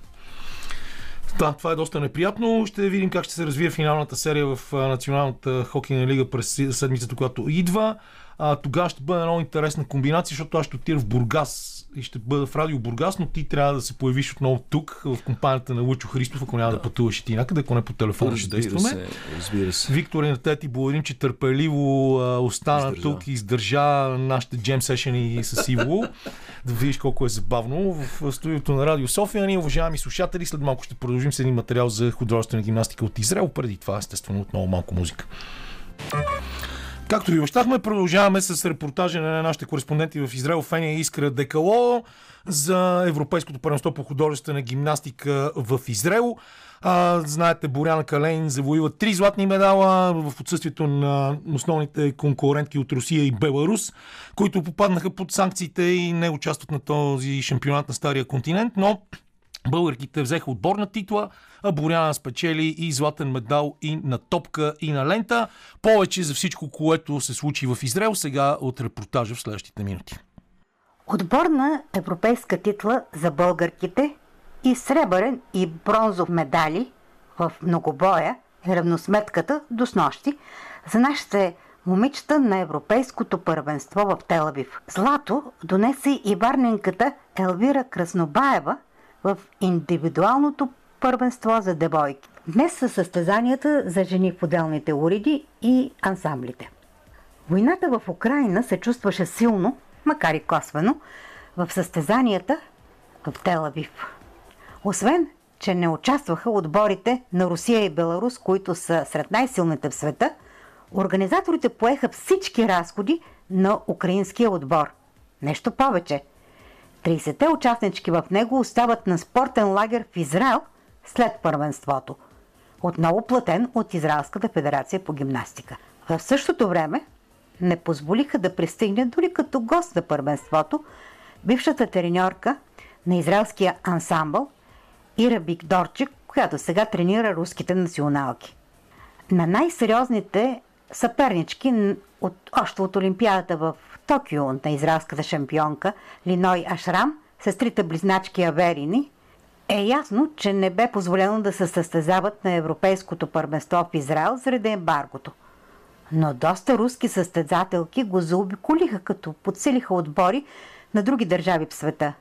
Да, това е доста неприятно. Ще видим как ще се развие финалната серия в Националната хокейна лига през седмицата, която идва. А, тогава ще бъде много интересна комбинация, защото аз ще отида в Бургас и ще бъда в Радио Бургас, но ти трябва да се появиш отново тук, в компанията на Лучо Христов, ако няма да, пътуваш и ти някъде, ако не по телефона ще действаме. се, разбира се. Виктор и на те ти благодарим, че търпеливо а, остана Издържа. тук и издържа нашите джем сешени с Иво. да видиш колко е забавно. В студиото на Радио София ние, уважаеми слушатели, след малко ще продължим с един материал за художествена гимнастика от Израел. Преди това, естествено, отново малко музика. Както ви обещахме, продължаваме с репортажа на нашите кореспонденти в Израел, Фения Искра Декало за Европейското първенство по художествена гимнастика в Израел. А, знаете, Боряна Калейн завоюва три златни медала в отсъствието на основните конкурентки от Русия и Беларус, които попаднаха под санкциите и не участват на този шампионат на Стария континент, но Българките взеха отборна титла, а Боряна спечели и златен медал и на топка, и на лента. Повече за всичко, което се случи в Израел, сега от репортажа в следващите минути. Отборна европейска титла за българките и сребърен и бронзов медали в многобоя е равносметката до снощи за нашите момичета на Европейското първенство в Телавив. Злато донесе и варненката Елвира Краснобаева в индивидуалното първенство за девойки. Днес са състезанията за жени в отделните уреди и ансамблите. Войната в Украина се чувстваше силно макар и косвено, в състезанията в Телавив. Освен, че не участваха отборите на Русия и Беларус, които са сред най-силните в света, организаторите поеха всички разходи на украинския отбор. Нещо повече. 30-те участнички в него остават на спортен лагер в Израел след първенството. Отново платен от Израелската федерация по гимнастика. В същото време не позволиха да пристигне дори като гост на първенството бившата треньорка на израелския ансамбъл Ира Бигдорчик, която сега тренира руските националки. На най-сериозните съпернички от, още от Олимпиадата в Токио на израелската шампионка Линой Ашрам, сестрите близначки Аверини, е ясно, че не бе позволено да се състезават на Европейското първенство в Израел заради ембаргото. Но доста руски състезателки го заобиколиха, като подсилиха отбори на други държави в света.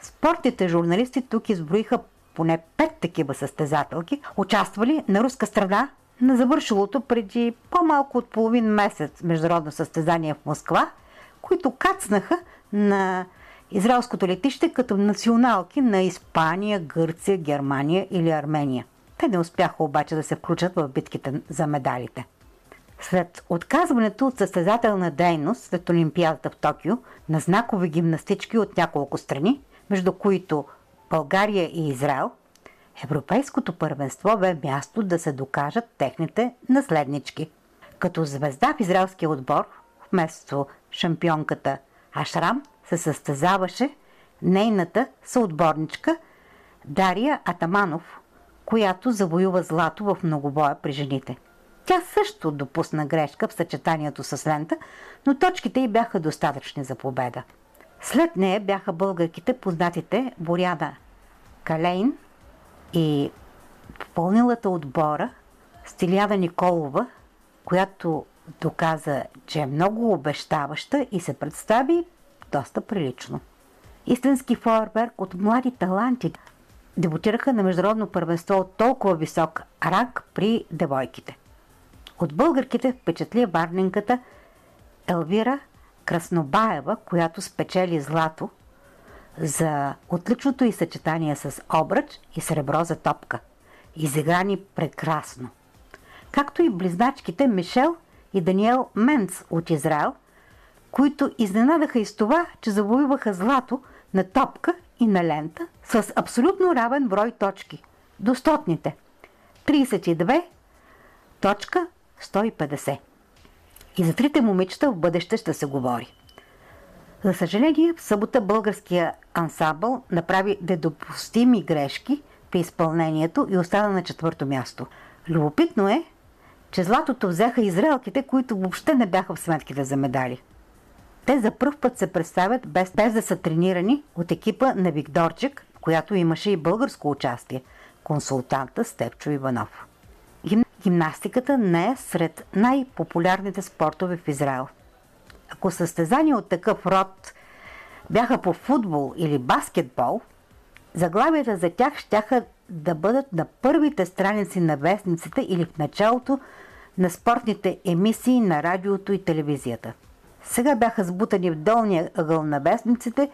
Спортните журналисти тук изброиха поне пет такива състезателки, участвали на руска страна на завършилото преди по-малко от половин месец международно състезание в Москва, които кацнаха на израелското летище като националки на Испания, Гърция, Германия или Армения. Те не успяха обаче да се включат в битките за медалите. След отказването от състезателна дейност след Олимпиадата в Токио на знакови гимнастички от няколко страни, между които България и Израел, Европейското първенство бе място да се докажат техните наследнички. Като звезда в израелския отбор, вместо шампионката Ашрам, се състезаваше нейната съотборничка Дария Атаманов, която завоюва злато в многобоя при жените. Тя също допусна грешка в съчетанието с лента, но точките й бяха достатъчни за победа. След нея бяха българките познатите Боряна Калейн и попълнилата отбора Стиляда Николова, която доказа, че е много обещаваща и се представи доста прилично. Истински фойерберг от млади таланти дебутираха на международно първенство от толкова висок ранг при девойките. От българките впечатли варненката Елвира Краснобаева, която спечели злато за отличното и съчетание с обръч и сребро за топка. Изиграни прекрасно. Както и близначките Мишел и Даниел Менц от Израел, които изненадаха и с това, че завоюваха злато на топка и на лента с абсолютно равен брой точки. Достотните 32 точка 150. И за трите момичета в бъдеще ще се говори. За съжаление, в събота българския ансамбъл направи недопустими грешки при изпълнението и остана на четвърто място. Любопитно е, че златото взеха израелките, които въобще не бяха в сметките за медали. Те за първ път се представят без, без да са тренирани от екипа на Викторчик, в която имаше и българско участие, консултанта Степчо Иванов. Гимнастиката не е сред най-популярните спортове в Израел. Ако състезания от такъв род бяха по футбол или баскетбол, заглавията за тях щяха да бъдат на първите страници на вестниците или в началото на спортните емисии на радиото и телевизията. Сега бяха сбутани в долния ъгъл на вестниците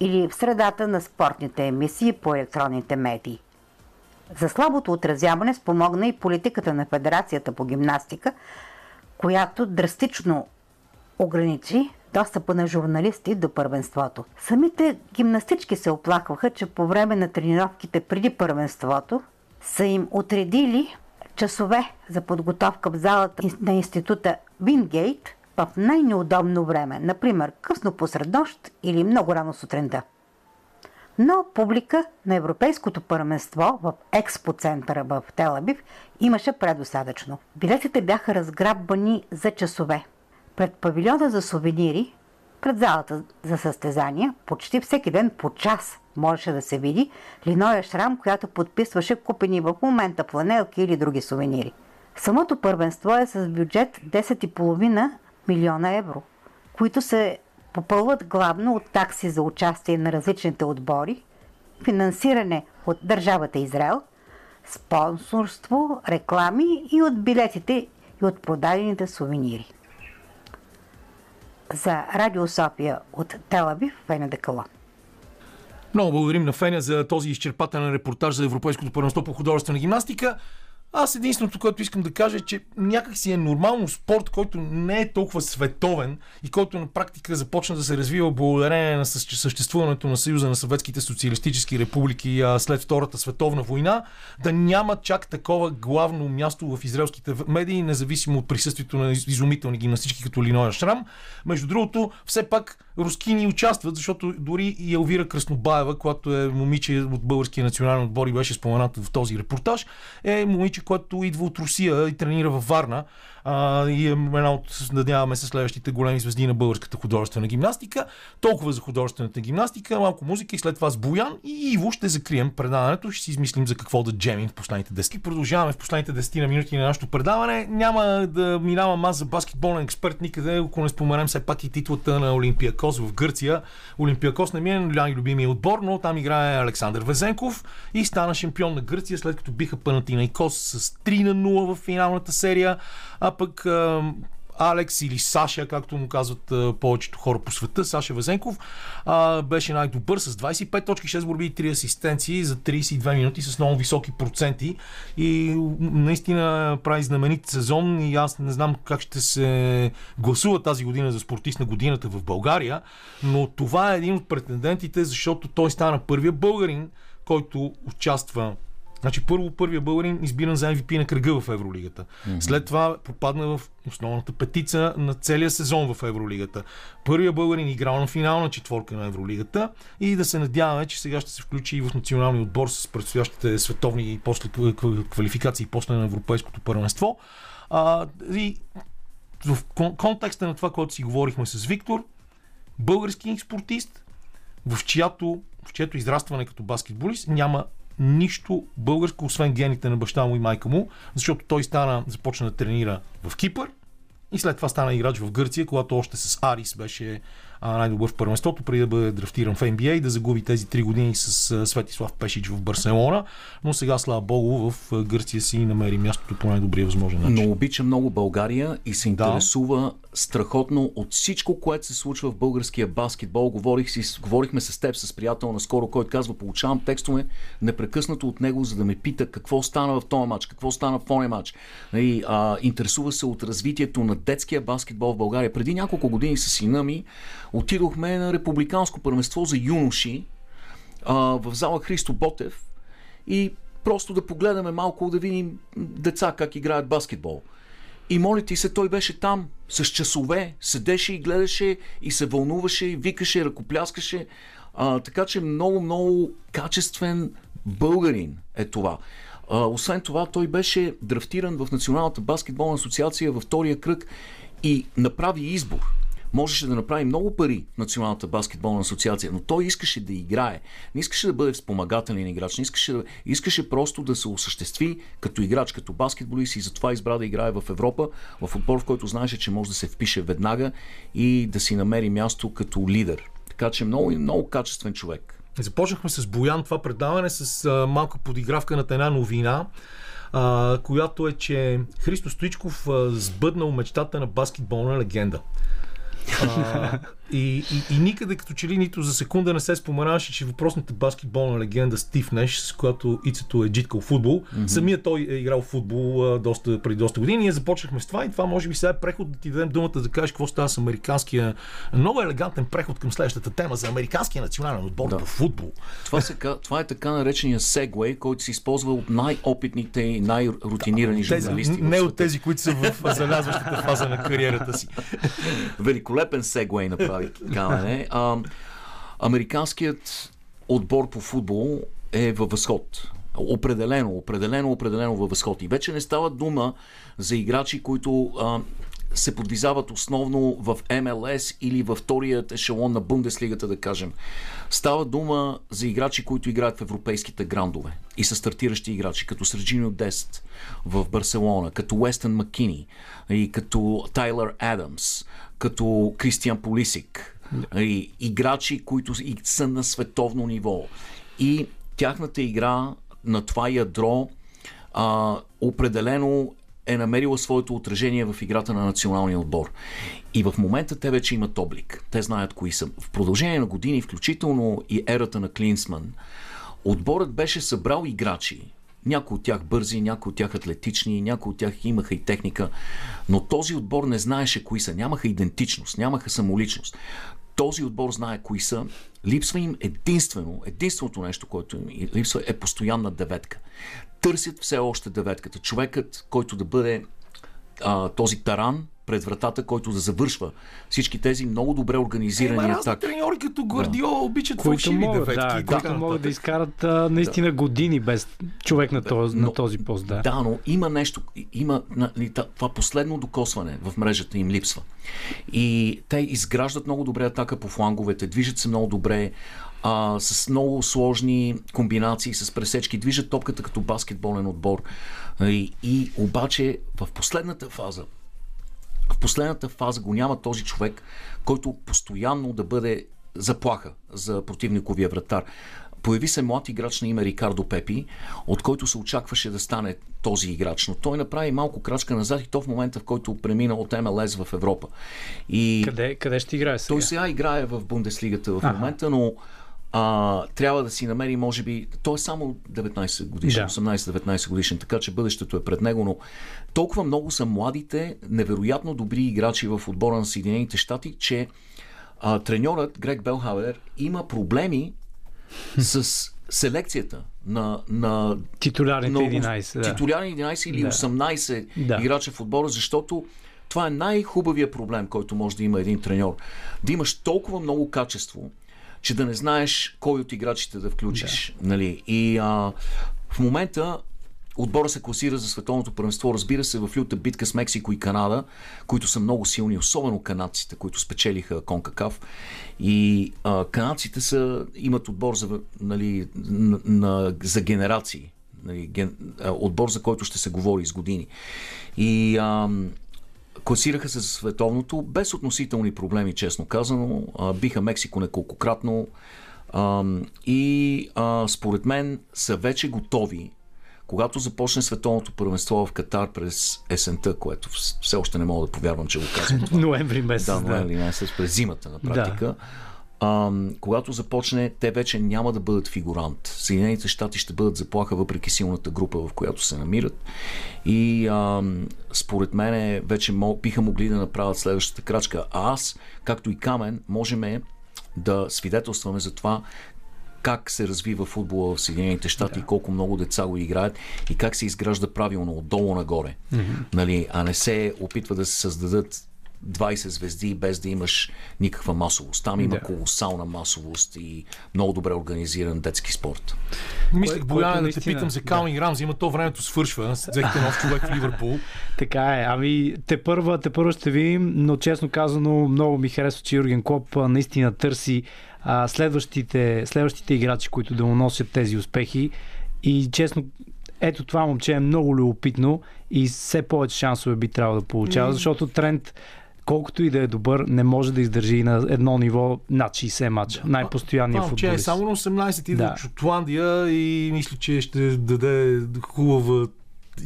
или в средата на спортните емисии по електронните медии. За слабото отразяване спомогна и политиката на Федерацията по гимнастика, която драстично ограничи достъпа на журналисти до първенството. Самите гимнастички се оплакваха, че по време на тренировките преди първенството са им отредили часове за подготовка в залата на института Вингейт в най-неудобно време, например късно посред нощ или много рано сутринта. Но публика на Европейското първенство в Експо центъра в Телабив имаше предостатъчно. Билетите бяха разграбвани за часове. Пред павилиона за сувенири, пред залата за състезания, почти всеки ден по час можеше да се види линоя шрам, която подписваше купени в момента планелки или други сувенири. Самото първенство е с бюджет 10,5 милиона евро, които се попълват главно от такси за участие на различните отбори, финансиране от държавата Израел, спонсорство, реклами и от билетите и от продадените сувенири. За Радио София от Телавив, Веня Декала. Много благодарим на Феня за този изчерпателен репортаж за Европейското първенство по художествена гимнастика. Аз единственото, което искам да кажа е, че някак си е нормално спорт, който не е толкова световен и който на практика започна да се развива благодарение на съще- съществуването на Съюза на съветските социалистически републики след Втората световна война, да няма чак такова главно място в израелските медии, независимо от присъствието на из- изумителни гимнастички като Линоя Шрам. Между другото, все пак рускини участват, защото дори и Елвира Краснобаева, която е момиче от българския национален отбор и беше спомената в този репортаж, е момиче, което идва от Русия и тренира във Варна. А, и е една от, надяваме се, следващите големи звезди на българската художествена гимнастика. Толкова за художествената гимнастика, малко музика и след това с Боян и Иво ще закрием предаването. Ще си измислим за какво да джемим в последните 10. Продължаваме в последните 10 на минути на нашето предаване. Няма да минавам аз за баскетболен експерт никъде, ако не споменем все пак и титлата на Олимпиакос в Гърция. Олимпиакос не ми е най-любимия отбор, но там играе Александър Везенков и стана шампион на Гърция, след като биха Панатинайкос с 3 на 0 в финалната серия. А пък а, Алекс или Саша, както му казват повечето хора по света, Саша Везенков, беше най-добър с 25 точки, 6 борби и 3 асистенции за 32 минути с много високи проценти. И наистина прави знаменит сезон и аз не знам как ще се гласува тази година за спортист на годината в България, но това е един от претендентите, защото той стана първия българин, който участва Значи първо първия българин избиран за MVP на кръга в Евролигата. Mm-hmm. След това попадна в основната петица на целия сезон в Евролигата. Първия българин играл на финална четворка на Евролигата и да се надяваме, че сега ще се включи и в националния отбор с предстоящите световни и после квалификации после на Европейското първенство. А, и в кон- контекста на това, което си говорихме с Виктор, български спортист, в чиято, в чието израстване като баскетболист няма нищо българско, освен гените на баща му и майка му, защото той стана, започна да тренира в Кипър и след това стана играч в Гърция, когато още с Арис беше най-добър в първенството, преди да бъде драфтиран в NBA и да загуби тези три години с а, Светислав Пешич в Барселона, но сега, слава богу, в а, Гърция си намери мястото по най-добрия възможен начин. Но обича много България и се интересува страхотно от всичко, което се случва в българския баскетбол. Говорих си, говорихме с теб, с приятел наскоро, който казва, получавам текстове непрекъснато от него, за да ме пита какво стана в този матч, какво стана в този матч. И, а, интересува се от развитието на детския баскетбол в България. Преди няколко години с сина ми отидохме на републиканско първенство за юноши а, в зала Христо Ботев и просто да погледаме малко, да видим деца как играят баскетбол. И моля ти се, той беше там с часове, седеше и гледаше и се вълнуваше, и викаше, ръкопляскаше. А, така че много, много качествен българин е това. А, освен това, той беше драфтиран в Националната баскетболна асоциация във втория кръг и направи избор. Можеше да направи много пари в Националната баскетболна асоциация, но той искаше да играе. Не искаше да бъде спомагателен играч, не искаше, да, искаше просто да се осъществи като играч, като баскетболист и затова избра да играе в Европа, в отбор, в който знаеше, че може да се впише веднага и да си намери място като лидер. Така че много, много качествен човек. Започнахме с Боян това предаване с а, малка подигравка на една новина, а, която е, че Христо Стоичков а, сбъднал мечтата на баскетболна легенда. А, и, и, и никъде като че ли нито за секунда не се споменаваше, че въпросната баскетболна легенда Стив Неш, с която Ицето е джиткал футбол, mm-hmm. самия той е играл футбол а, доста, преди доста години. Ние започнахме с това и това може би сега е преход да ти дадем думата да кажеш какво става с американския много елегантен преход към следващата тема за американския национален отбор да. по футбол. Това, се, това е така наречения сегвей, който се използва от най-опитните и най-рутинирани Тези, журналисти. в не от тези, които са в залязващата фаза на кариерата си. Великолепен сегвей направи Камене. А, американският отбор по футбол е във възход. Определено, определено, определено във възход. И вече не става дума за играчи, които а, се подвизават основно в МЛС или във вторият ешелон на Бундеслигата, да кажем. Става дума за играчи, които играят в европейските грандове и са стартиращи играчи, като Сърджинио Дест в Барселона, като Уестън Макини и като Тайлър Адамс, като Кристиан Полисик. И играчи, които са на световно ниво. И тяхната игра на това ядро а, определено е намерила своето отражение в играта на националния отбор. И в момента те вече имат облик. Те знаят кои са. В продължение на години, включително и ерата на Клинсман, отборът беше събрал играчи, някои от тях бързи, някои от тях атлетични, някои от тях имаха и техника, но този отбор не знаеше кои са, нямаха идентичност, нямаха самоличност. Този отбор знае кои са. Липсва им единствено, единственото нещо, което им липсва е постоянна деветка. Търсят все още деветката. Човекът, който да бъде а, този таран пред вратата, който да завършва всички тези много добре Има организирани разни атаки. треньори като Гвардиола обичат които могат, деветки. да, които могат да нататък. изкарат а, наистина години без човек на този, на този пост. Да. Да, но има нещо, има нали, това последно докосване в мрежата им липсва. И те изграждат много добре атака по фланговете, движат се много добре, а, с много сложни комбинации, с пресечки, движат топката като баскетболен отбор. И, и обаче в последната фаза, в последната фаза го няма този човек, който постоянно да бъде заплаха за противниковия вратар. Появи се млад играч на име Рикардо Пепи, от който се очакваше да стане този играч, но той направи малко крачка назад и то в момента, в който премина от МЛС в Европа. И Къде, къде ще играе сега? той сега играе в Бундеслигата в момента, но а, трябва да си намери, може би, той е само 19 годишен, Да. 18-19 годишен, така че бъдещето е пред него, но толкова много са младите, невероятно добри играчи в отбора на Съединените щати, че а, треньорът Грег Белхавер има проблеми с селекцията на, на Титулярните на 11. Да. титулярни 11 или Да. 18 Да. играча в отбора, защото това е най-хубавия проблем, който може да има един треньор. Да имаш толкова много качество, че да не знаеш кой от играчите да включиш. Нали? И а, в момента отбора се класира за световното първенство, разбира се, в люта битка с Мексико и Канада, които са много силни, особено канадците, които спечелиха Конкакав. И а, канадците са, имат отбор за, нали, на, на, за генерации. Нали, ген, а, отбор, за който ще се говори с години. И ам, класираха се за световното без относителни проблеми, честно казано. А, биха Мексико неколкократно. Ам, и а, според мен са вече готови когато започне световното първенство в Катар през есента, което вс- все още не мога да повярвам, че го казвам това. Ноември месец. Да, Да, ноември месец, през зимата на практика. Когато започне, те вече няма да бъдат фигурант. Съединените щати ще бъдат заплаха въпреки силната група, в която се намират. И ам, според мен вече мог, биха могли да направят следващата крачка. А аз, както и Камен, можем да свидетелстваме за това как се развива футбола в Съединените щати, да. колко много деца го играят и как се изгражда правилно отдолу нагоре. Mm-hmm. Нали, а не се опитва да се създадат 20 звезди без да имаш никаква масовост. Там има Да. колосална масовост и много добре организиран детски спорт. Мислех, което да те наистина- питам за Калмин Рамзи, има то времето свършва. Взехте нов човек в Ливърпул. Така е. Ами, те първа, те първа ще видим, но честно казано, много ми харесва, че Юрген Клоп наистина търси а, следващите, следващите играчи, които да му носят тези успехи. И честно, ето това момче е много любопитно и все повече шансове би трябвало да получава, защото тренд колкото и да е добър, не може да издържи на едно ниво над 60 мача. Най-постоянният Това момче е футболист. само на 18, идва Да. от Шотландия и мисля, че ще даде хубава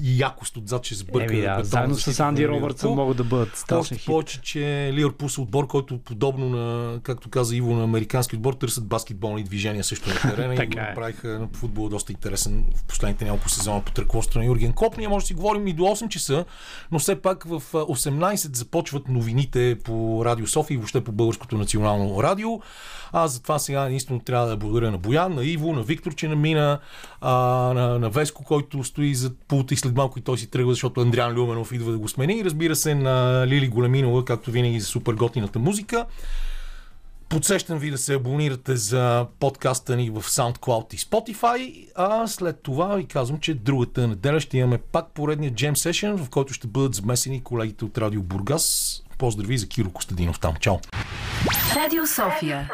якост отзад, ще сбърка. Еми, да, заедно с Анди Робъртсън могат да бъдат страшен Още повече, че Ливърпул са отбор, който подобно на, както каза Иво, на американски отбор, търсят баскетболни движения също на терена и го е. направиха на футбол доста интересен в последните няколко сезона под ръководството на Юрген Клоп. Ние може да си говорим и до 8 часа, но все пак в а, 18 започват новините по Радио София и въобще по Българското национално радио. Аз затова сега единствено трябва да благодаря на Боян, на Иво, на Виктор, че намина, а, на, на Веско, който стои зад пулта и след малко и той си тръгва, защото Андриан Люменов идва да го смени. И разбира се на Лили Големинова, както винаги за супер готината музика. Подсещам ви да се абонирате за подкаста ни в SoundCloud и Spotify, а след това ви казвам, че другата неделя ще имаме пак поредния Jam Session, в който ще бъдат замесени колегите от Радио Бургас. Поздрави за Киро Костадинов там. Чао! Радио София.